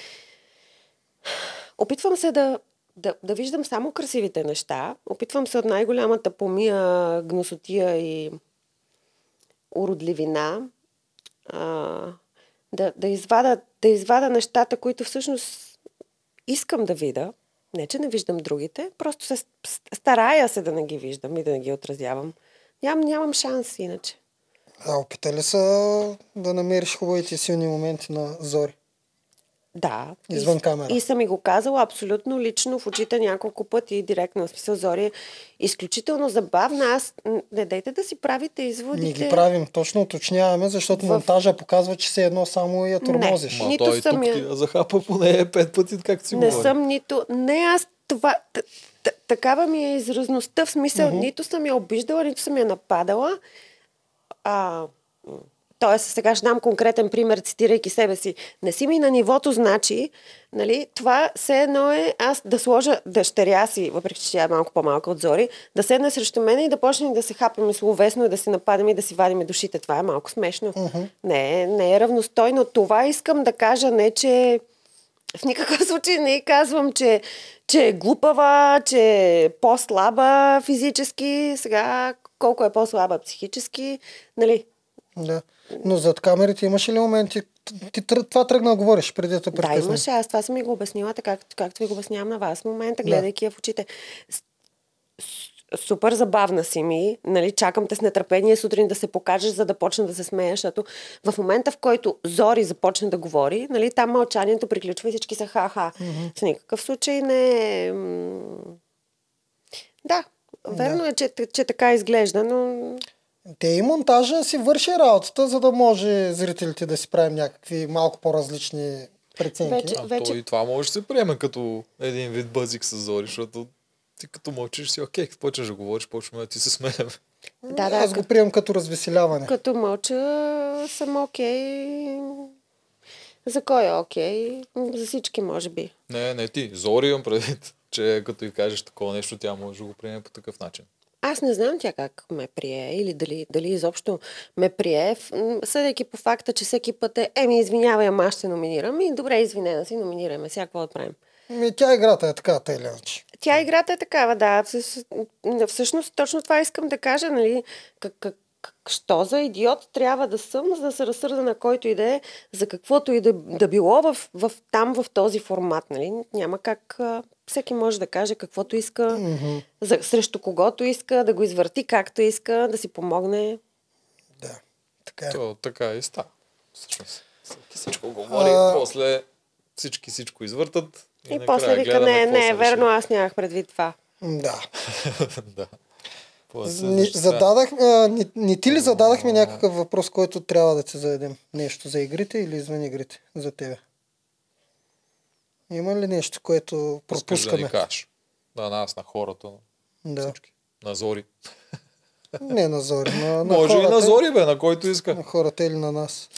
Опитвам се да, да, да виждам само красивите неща. Опитвам се от най-голямата помия, гносотия и уродливина а, да, да, извада, да извада нещата, които всъщност искам да видя. Не, че не виждам другите, просто се старая се да не ги виждам и да не ги отразявам. Ням, нямам шанс иначе. А опитали са да намериш хубавите силни моменти на Зори. Да. Извън и, камера. И съм и го казала абсолютно лично в очите няколко пъти директно. В смисъл Зори е изключително забавна. Аз не дайте да си правите изводите. Ние ги правим, точно уточняваме, защото В- монтажа показва, че се едно само я тормозиш. Не. Ма Нито той съм тук я- ти я захапа поне пет пъти, както си Не говори. съм нито... Не, аз това... т- Такава ми е изразността, в смисъл, Мгм. нито съм я обиждала, нито съм я нападала. А, тоест, сега ще дам конкретен пример, цитирайки себе си. Не си ми на нивото, значи, нали, това все едно е аз да сложа дъщеря си, въпреки че тя е малко по-малка от Зори, да седне срещу мен и да почне да се хапаме словесно и да си нападаме и да си вадиме душите. Това е малко смешно. Мгм. Не, е- не е равностойно. Това искам да кажа, не че в никакъв случай не казвам, че, че е глупава, че е по-слаба физически, сега колко е по-слаба психически, нали? Да. Но зад камерите имаше ли моменти? Ти това тръгна да говориш преди да те Да, имаше. Аз това съм ми го обяснила, така както, ви го обяснявам на вас в момента, Да. гледайки я в очите. Супер забавна си ми, нали, чакам те с нетърпение сутрин да се покажеш, за да почна да се смея, защото в момента, в който Зори започне да говори, нали, там мълчанието приключва и всички са ха-ха. В никакъв случай не е... Да, верно е, че, че така изглежда, но Те и монтажа си върши работата, за да може зрителите да си правим някакви малко по-различни преценки. Вече- А вече- то и това може да се приеме като един вид бъзик с Зори, защото ти като мълчиш си, окей, като почнеш да говориш, почваме да ти се смеем. да, да, Аз го приемам като развеселяване. Като мълча съм окей. За кой е окей? За всички, може би. Не, не ти. Зори имам предвид, че като и кажеш такова нещо, тя може да го приеме по такъв начин. Аз не знам тя как ме прие или дали, дали изобщо ме прие, съдейки по факта, че всеки път е, еми, извинявай, ама аз ще номинирам. И добре, извинена си, номинираме. Сега какво да правим? Ми, тя играта е така, тъй или иначе. Тя играта е такава, да. Всъщност, точно това искам да кажа, нали? Как, как, що за идиот трябва да съм, за да се разсърда на който и да е, за каквото и да, да било в, в, там, в този формат, нали? Няма как... А, всеки може да каже каквото иска, Мгм. за, срещу когото иска, да го извърти както иска, да си помогне. Да. Така е. То така и става. Всъщност. Всеки всичко говори, А- после всички всичко извъртат. И, и после вика, не, не, е верно, аз нямах предвид това. Да. да. Се Ни, зададах, а, не, не ти ли зададахме някакъв въпрос, който трябва да ти зададем? Нещо за игрите или извън игрите за тебе? Има ли нещо, което да пропускаме? кажеш. На нас, на хората, на да. всички. На Зори. Не на Зори, на, на Може хората, и на Зори, бе, на който иска. На хората или на нас.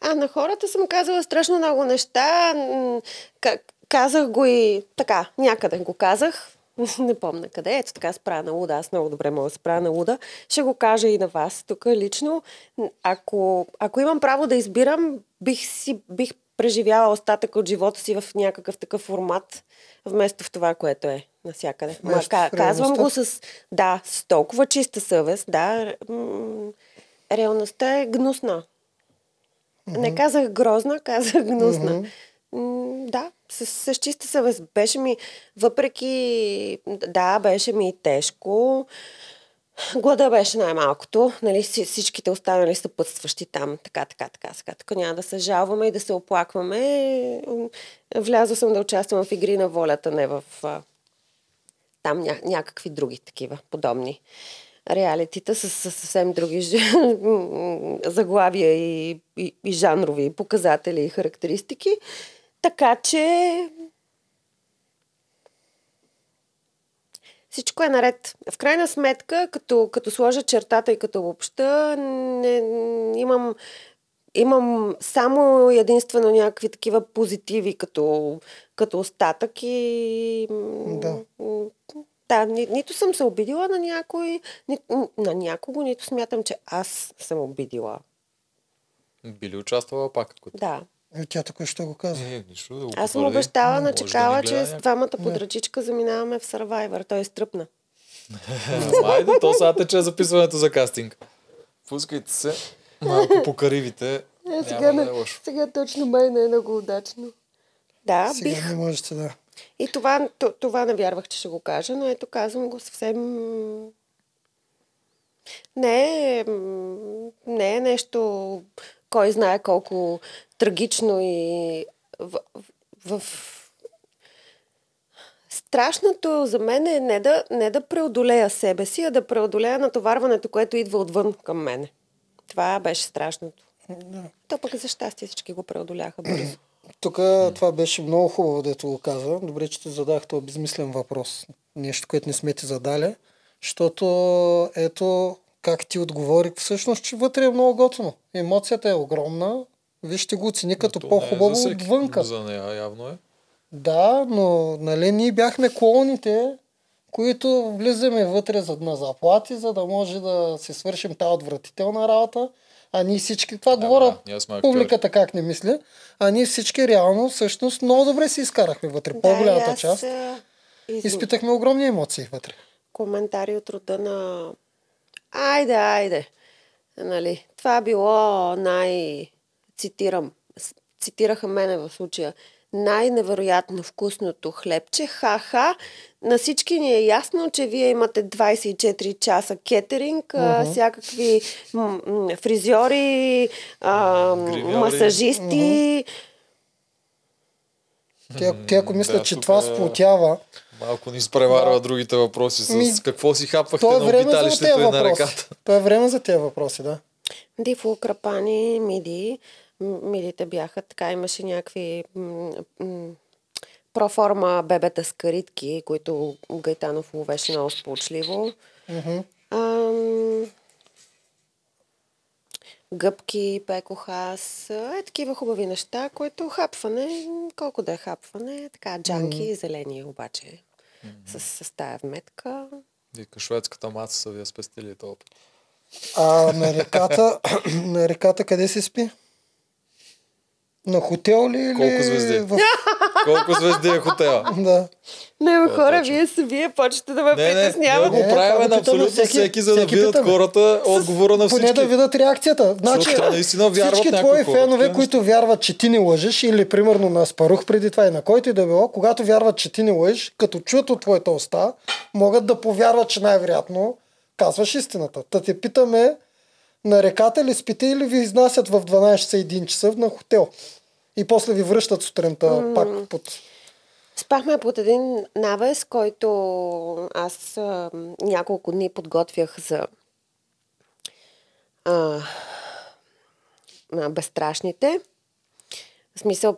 А на хората съм казала страшно много неща. М, К- казах го и така, някъде го казах. Не помня къде. Ето така спра на луда. Аз много добре мога да спра на луда. Ще го кажа и на вас тук лично. Ако, ако имам право да избирам, бих, си, бих преживяла остатък от живота си в някакъв такъв формат, вместо в това, което е навсякъде. Ма, ка, казвам го с, да, с толкова чиста съвест. Да, м- реалността е гнусна. Не казах грозна, казах гнусна. Да, с, с чиста съвест. Беше ми, въпреки, да, беше ми тежко. Глада беше най-малкото. Нали, си- всичките останали съпътстващи там. Така, така, така, сега. Тук няма да се жалваме и да се оплакваме. Влязла съм да участвам в игри на волята, не в там ня- някакви други такива подобни. реалитита с, с съвсем други ж- заглавия и, и, и жанрови показатели и характеристики. Така че всичко е наред. В крайна сметка, като, като сложа чертата и като обобща, не, имам, имам само единствено някакви такива позитиви като, като остатък и... Да. Да, ни, нито съм се обидила на някой, ни, на някого, нито смятам, че аз съм обидила. Би ли участвала пак? Ако... Да. Е, Тя току що го каза. Е, нищо да го Аз съм обещала на да Чекала, гледа че с двамата под ръчичка заминаваме в Survivor. Той е стръпна. Айде, то сега тече записването за кастинг. Пускайте се малко по каривите. Няма да е лошо. Е, сега точно май не е много удачно. Да, Сега бих. не можете да. И това, това не вярвах, че ще го кажа, но ето казвам го съвсем... Не е, не е нещо, кой знае колко трагично и в, в, в... Страшното за мен е не да, не да преодолея себе си, а да преодолея натоварването, което идва отвън към мене. Това беше страшното. Да. То пък за щастие всички го преодоляха бързо. Тук това беше много хубаво, дето го каза. Добре, че ти задах този безмислен въпрос. Нещо, което не сме ти задали. Защото ето как ти отговори. Всъщност, че вътре е много готино. Емоцията е огромна. Вижте го оцени като е по-хубаво всеки. отвънка. За нея явно е. Да, но нали ние бяхме клоните, които влизаме вътре за, на заплати, за да може да си свършим тази отвратителна работа. А ние всички, това Да, говоря да, публиката как не мисля, а ние всички реално всъщност много добре си изкарахме вътре. По-голямата да, и аз, част. Изпитахме огромни емоции вътре. коментари от рода на Айде, айде. Нали, това било най... Цитирам. Цитираха мене в случая. Най-невероятно вкусното хлебче. Ха-ха. На всички ни е ясно, че вие имате 24 часа кетеринг, а, всякакви м- м- фризьори, а, масажисти. Те, те ако мислят, да, че това е- сплотява, Малко ни изпреварва другите въпроси с Ми, какво си хапвахте е на време за тези обиталището и на реката. То е време за тези въпроси, да. Дифо, крапани, миди. Мидите бяха така, имаше някакви м- м- проформа бебета с каритки, които Гайтанов ловеше много сполучливо. Мгм. Ам, гъбки, пекох аз. Е, такива хубави неща, които хапване, колко да е хапване, така, джанки, зелени обаче, с, с тая вметка. Вика, шведската маца са ви спестили път. А на реката, на реката къде се спи? На хотел ли? или Колко звезди? В... Колко звезди е хотела? Да. Не, бе, Е, хора, точно. вие се вие почвате да ме Не, не, притеснявате. го Не, това правим го на абсолютно всеки- всеки, за да всеки видят питаме. хората отговора на Поне да всички. видят реакцията. Значи, те наистина вярват всички твои хора, фенове, такива които вярват, че ти не лъжеш, или примерно на Спарух преди това и на който и да било, когато вярват, че ти не лъжеш, като чуят от твоята уста, могат да повярват, че най-вероятно казваш истината. Та те питаме, на реката ли спите или ви изнасят в 12 часа 1 часа на хотел? И после ви връщат сутринта пак под... Спахме под един навес, който аз а, няколко дни подготвях за а, на безстрашните. В смисъл,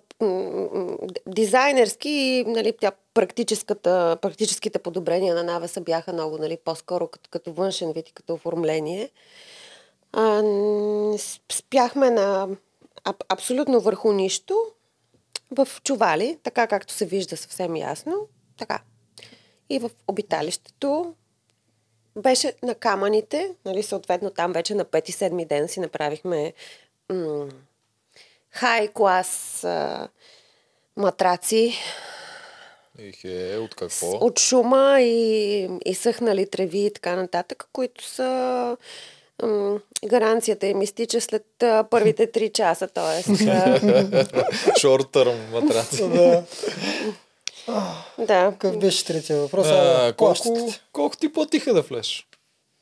дизайнерски и нали, тя, практическата, практическите подобрения на навеса бяха много нали, по-скоро като, като външен вид и като оформление. А, с- спяхме на аб, абсолютно върху нищо, в чували, така както се вижда съвсем ясно. Така. И в обиталището беше на камъните, нали, съответно там вече на 5-7 ден си направихме м- хай клас а, матраци Ихе, от с- какво? от шума и, и съхнали треви и така нататък, които са м- гаранцията им изтича след а, първите 3 часа, т.е. Шорт търм матраци. Да. да. Какъв беше третия въпрос? А, колко, колко... ти платиха да влезеш?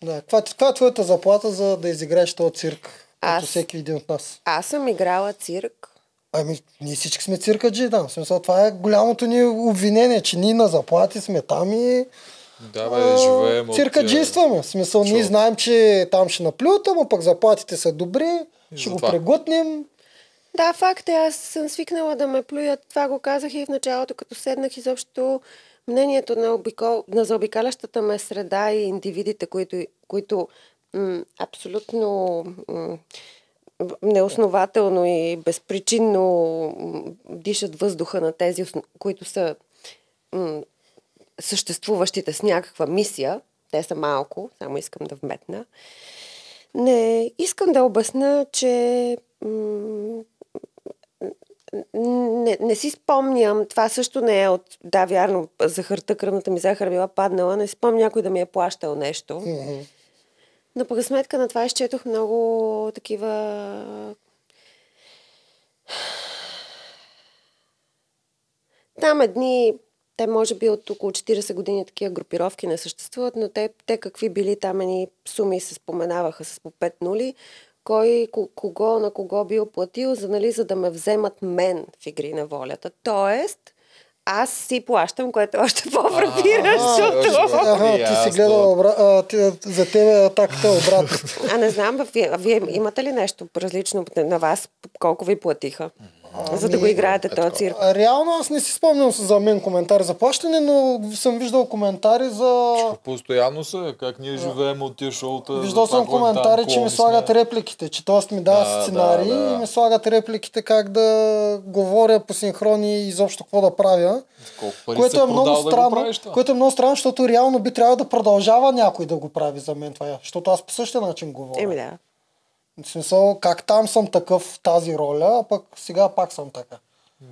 Да. Каква, каква е твоята заплата за да изиграеш този цирк? Като Аз- всеки един от нас. Аз съм играла цирк. Ами, ние всички сме циркаджи, да. В смисъл, това е голямото ни обвинение, че ние на заплати сме там и Да, бе, живеем от... Циркаджийстваме. В смисъл, ние Чу. знаем, че там ще наплюят, ама пък заплатите са добри, ще го затова. преглътнем. Да, факт е, аз съм свикнала да ме плюят. Това го казах и в началото, като седнах изобщо мнението на, обикол... на заобикалящата ме среда и индивидите, които, които м- абсолютно м- неоснователно и безпричинно дишат въздуха на тези, които са съществуващите с някаква мисия. Те са малко, само искам да вметна. Не, искам да обясна, че м- не, не си спомням, това също не е от... Да, вярно, захарта, кръвната ми захар била паднала, не си спомням някой да ми е плащал нещо. Но пък сметка на това изчетох много такива... Там едни, те може би от около 40 години такива групировки не съществуват, но те, те какви били там едни суми се споменаваха с по 5 нули, кой ко- кого на кого бил платил, за, нали, за да ме вземат мен в игри на волята. Тоест, аз си плащам, което е още по-фрапиращо. Ага, ти си Ясно. гледал обра... а, ти, за тебе атаката обратно. А не знам, вие, вие имате ли нещо различно на вас? Колко ви платиха? За да го играете този цирк. Реално аз не си спомням за мен коментари за плащане, но съм виждал коментари за... Постоянно са, как ние живеем от тия шоута. Виждал съм коментари, че ми слагат репликите, че т.е. ми дават Да, сценарии да, да. и ми слагат репликите как да говоря по синхрони и изобщо какво да правя. Което е много да странно, правиш което е много странно, защото реално би трябвало да продължава някой да го прави за мен това. Защото аз по същия начин говоря. Еми да. В смисъл, как там съм такъв в тази роля, а пък сега пак съм така.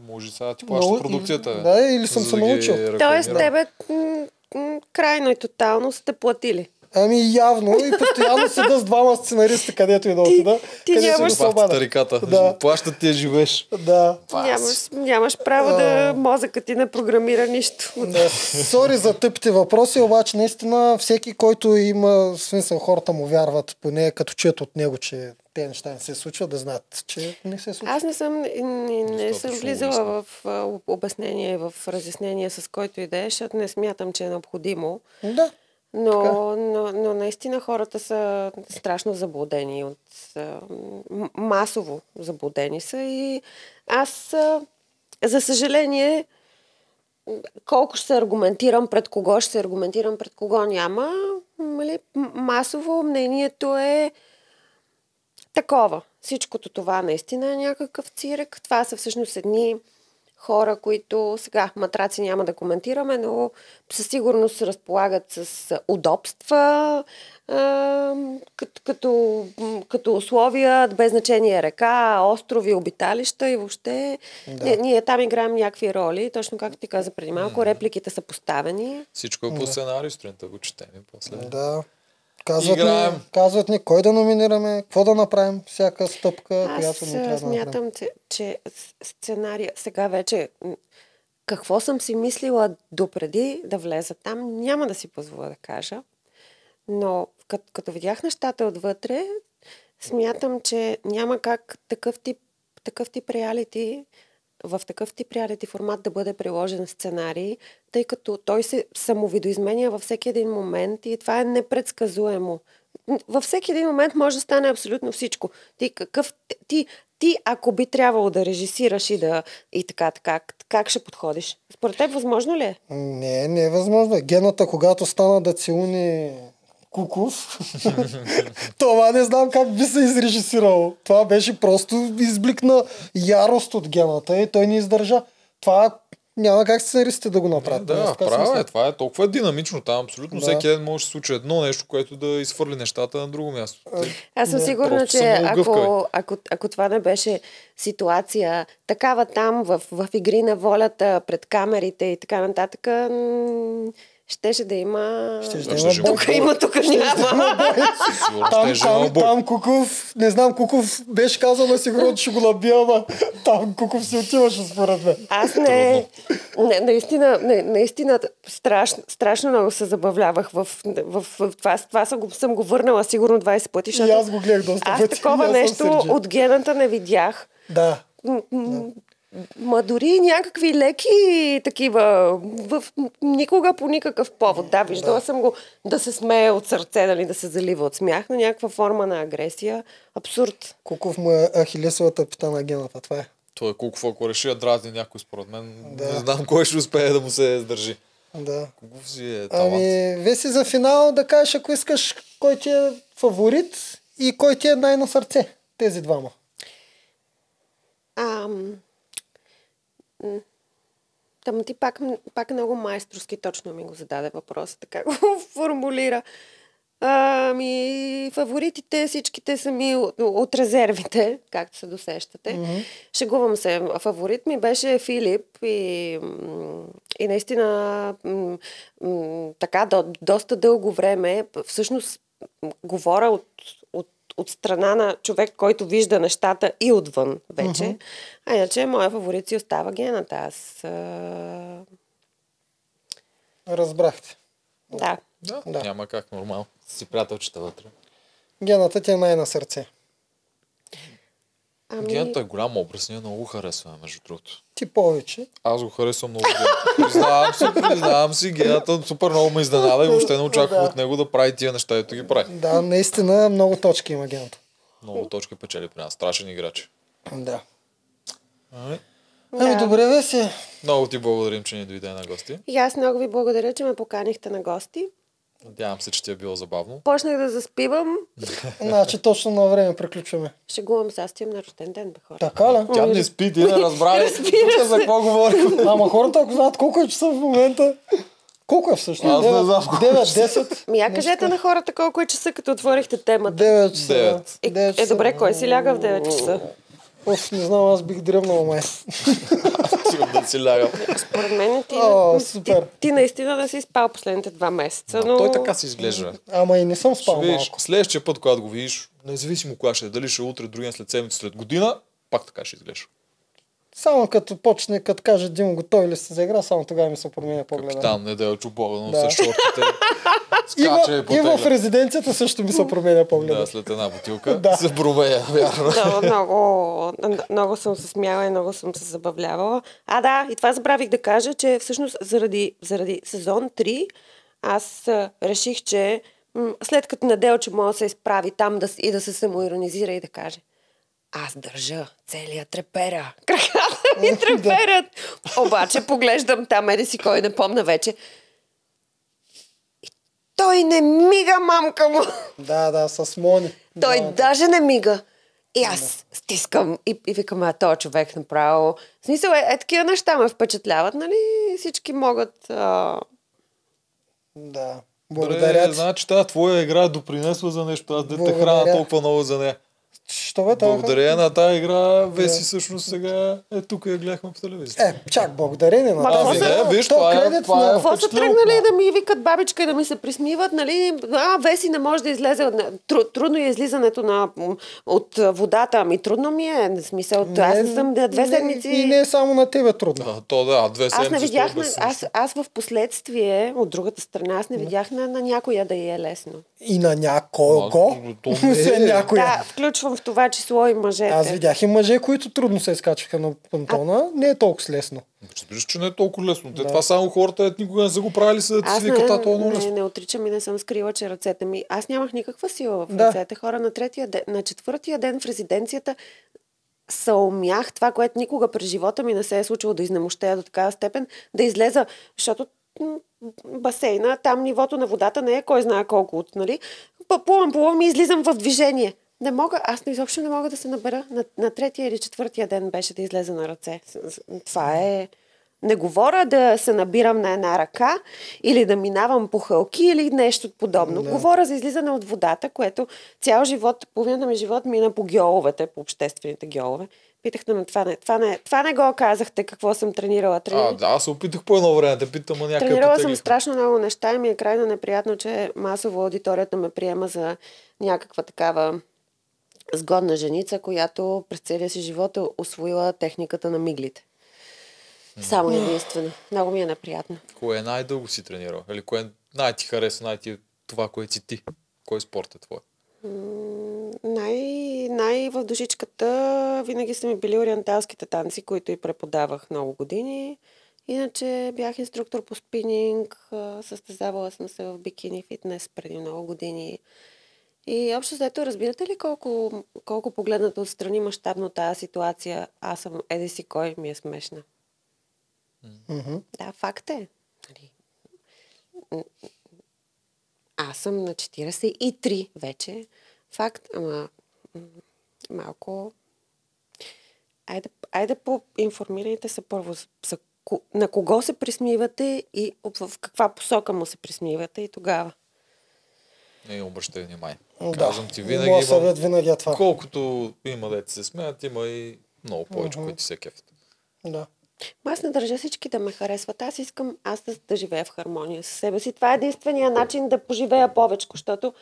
Може сега да ти плаща Много- продукцията. да, или съм се да научил. Тоест, тебе м- м- крайно и тотално сте платили. Ами явно и постоянно седа с двама сценаристи, където и да отида. ти където и нямаш- да се Това обадя. тариката. Да. Плащат ти я живееш. Да. Нямаш, нямаш право да мозъкът ти не програмира нищо. Да, сори за тъпите въпроси, обаче наистина всеки, който има в смисъл, хората му вярват, поне като чуят от него, че те неща не се случват, да знаят, че не се случват. Аз не съм, не, не съм влизала в а, обяснение, в разяснение с който и да е, защото не смятам, че е необходимо. Да. Но, но, но наистина хората са страшно заблудени от масово заблудени са и аз за съжаление колко ще се аргументирам, пред кого ще се аргументирам, пред кого няма, нали, м- масово мнението е такова. Всичкото това наистина е някакъв цирк. Това са всъщност едни хора, които сега матраци няма да коментираме, но със сигурност разполагат с удобства, като, като условия, без значение река, острови, обиталища и въобще да. ние, ние там играем някакви роли, точно както ти каза преди малко, репликите са поставени. Всичко е по сценарий, сутринта го четем и после. Да. Казват ни, Играем. казват ни кой да номинираме, какво да направим, всяка стъпка, Аз която ни трябва а, да направим. смятам, че, че сценария сега вече какво съм си мислила допреди да влеза там, няма да си позволя да кажа. Но като, като видях нещата отвътре, смятам, че няма как такъв тип, такъв тип реалити в такъв тип реалити формат да бъде приложен сценарий, тъй като той се самовидоизменя във всеки един момент и това е непредсказуемо. Във всеки един момент може да стане абсолютно всичко. Ти какъв ти, ти ако би трябвало да режисираш и да и така, така, как ще подходиш? Според теб възможно ли е? Не, не е възможно. Гената, когато стана да целуни Куков, това не знам как би се изрежисирало. Това беше просто изблик на ярост от гената и той не издържа. Това няма как сценаристите да го направят. Да, права мисля. е. Това е толкова динамично там. Абсолютно Да. всеки ден може да се случи едно нещо, което да изхвърли нещата на друго място. Аз съм Не, сигурна, просто че ако, ако, ако това не беше ситуация такава там, в, в игри на волята, пред камерите и така нататък, м- щеше да има... Щеше да има. Тук има, тук няма. Там, там, там Куков, не знам, Куков беше казал на сигурно, че ще го набия, ама там Куков си отиваше според мен. Аз не, не наистина, не, наистина страшно, страшно много се забавлявах в, в, в това. Това съм, го- съм го върнала сигурно 20 пъти, И аз го гледах доста аз пъти. такова аз съм нещо от гената не видях. Да. Ма дори някакви леки такива, в, никога по никакъв повод. Да, виждала да. съм го да се смее от сърце, нали, да се залива от смях, на някаква форма на агресия. Абсурд. Куков му е ахилесовата пита на гената, това е. Той е Куков, ако реши да дразни някой, според мен, Да. не знам кой ще успее да му се издържи. Да. Куков си е талант. Ами, Веси за финал да кажеш, ако искаш, кой ти е фаворит и кой ти е най-на сърце. Тези двама. Ам... Там ти пак, пак много майсторски точно ми го зададе въпроса, така го формулира. Ами, фаворитите всичките са ми от, от резервите, както се досещате. Mm-hmm. Шегувам се. Фаворит ми беше Филип и, и наистина м, м, така до, доста дълго време, всъщност говоря от, от, страна на човек, който вижда нещата и отвън вече. Mm-hmm. А иначе моя фаворит си остава гената. Аз а... Разбрахте. Да, да. Да. да, няма как нормално. Си приятелчета вътре. Гената ти е най-на сърце. Ами... Гената е голям образ, ние много го харесваме, между другото. Ти повече. Аз го харесвам много. Признавам си, признавам си, гената супер много ме изненада и въобще не очаквах Да. от него да прави тия неща, ето ги прави. Да, наистина много точки има гената. Много точки печели при нас. Страшен играч. Да. Ами, Ами Да. добре, Веси. Много ти благодарим, че ни дойде на гости. И аз много ви благодаря, че ме поканихте на гости. Надявам се, че ти е било забавно. Почнах да заспивам. Значи точно на време приключваме. Шегувам се, аз ти имам на рожден ден, бе хора. Така ли? Тя не спи, ти не разбрали. Разбира Тук за какво говорим? Ама хората, ако знаят колко е часа в момента, колко е всъщност? Аз не 9, знам колко 9, 10. Ми я кажете на хората колко е часа, като отворихте темата. 9 часа. Девет. да. Е, 9 е, часа. добре, кой си ляга в 9 часа? Оф, не знам, аз бих дръмнал май. Да си ляга. Според мен ти, О, ти, супер. ти, наистина да си спал последните два месеца, но... Той така си изглежда. Ама и не съм спал видиш, малко. следващия път, когато го видиш, независимо кога ще е, дали ще е утре, другия след седмица, след година, пак така ще изглежда. Само като почне, като каже Димо, готови ли сте за игра, само тогава ми се променя погледа. Капитан Неделчо Богданов Да. с шортите. И, Скача и в, и в резиденцията също ми се променя погледа. Да, след една бутилка. Да. Се промея, вярно. Да, много, много съм се смяла и много съм се забавлявала. А, да, и това забравих да кажа, че всъщност заради, заради сезон 3 аз реших, че м- след като Неделче може да се изправи там да, и да се самоиронизира и да каже аз държа целият трепера. Краката ми треперят. Обаче поглеждам там, еди си кой не помна вече. И той не мига, мамка му. Да, да, с Мони. Той да. даже не мига. И аз стискам и, и викам, а този човек направо. В смисъл, е, е такива неща ме впечатляват, нали? Всички могат... А... Да. Благодаря ти. значи тази твоя игра е допринесла за нещо. Аз да те храна толкова много за нея. Що бе, това? Благодарение на тази игра, Веси всъщност сега е тук и я гледахме по телевизията. Е, чак благодарение на тази. не, виж, То това е, това на- е Какво са тръгнали да ми викат бабичка и да ми се присмиват, нали? А, Веси не може да излезе. трудно е излизането на, от водата. Ами трудно ми е. В смисъл, аз не съм на две седмици... И не е само на тебе трудно. А, то да, две Аз седмици. не видях, на, аз, аз в последствие, от другата страна, аз не видях на, на някоя да й е лесно. И на някого. Е. Някоя. Да, включвам в това число и мъжете. Аз видях и мъже, които трудно се изкачаха на понтона. Не е толкова лесно. Разбираш, че не е толкова лесно. Те това само хората е, никога не са го правили, са да си не, викат, а това е много не, лесно. не отричам и не съм скрила, че ръцете ми... Аз нямах никаква сила в Да. ръцете. Хора на, третия ден, на четвъртия ден в резиденцията съумях това, което никога през живота ми не се е случило да изнемощея до такава степен, да излеза, защото басейна, там нивото на водата не е кой знае колко от, нали? Плувам, плувам и излизам в движение. Не мога, аз не изобщо не мога да се набера. На, на третия или четвъртия ден беше да излеза на ръце. Това е... Не говоря да се набирам на една ръка или да минавам по хълки или нещо подобно. Да. Говоря за излизане от водата, което цял живот, половината ми живот мина по геоловете, по обществените геолове. Питахте ме, това не, това не, това не го казахте, какво съм тренирала. Трени... А, да, аз се опитах по едно време да питам, а някъде Тренирала съм страшно много неща и ми е крайно неприятно, че масово аудиторията ме приема за някаква такава сгодна женица, която през целия си живот е освоила техниката на миглите. Само единствено. Много ми е неприятно. Кое е най-дълго си тренирал? Или кое най-ти хареса, най-ти това, което си ти? Кой спорт е твой? М, най, най в душичката винаги са ми били ориенталските танци, които и преподавах много години. Иначе бях инструктор по спининг, състезавала съм се в бикини фитнес преди много години. И общо взето, разбирате ли колко, колко погледната отстрани мащабно тази ситуация, аз съм еди си кой ми е смешна. Мгм. Да, факт е. Нали, Аз съм на 43 вече. Факт, ама малко... Айде, айде поинформирайте се първо за, на кого се присмивате и в в каква посока му се присмивате и тогава. Не обръщай внимание. Да. Казвам ти винаги, Моят в- съвет винаги е това. колкото има дете се смеят, има и много повече, Мгм. които се кефят. Да. Ма Аз не държа всички да ме харесват. Аз искам аз да, да живея в хармония с себе си. Това е единствения начин да поживея повече, защото,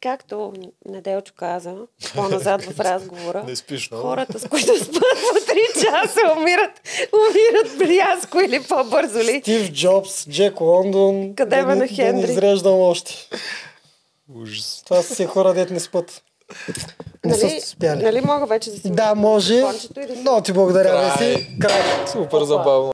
както Неделчо каза по-назад в разговора, Не спиш много. хората, с които спят по 3 часа, умират, умират блязко или по-бързо ли. Стив Джобс, Джек Лондон. Къде да ни- на Да Хенри? не изреждам още. Ужас. Това са си хора, дет не спът. Не са Нали, спяли. нали мога вече да си Да, може. Да си- Много ти благодаря, Край. Веси. Край. Супер забавно.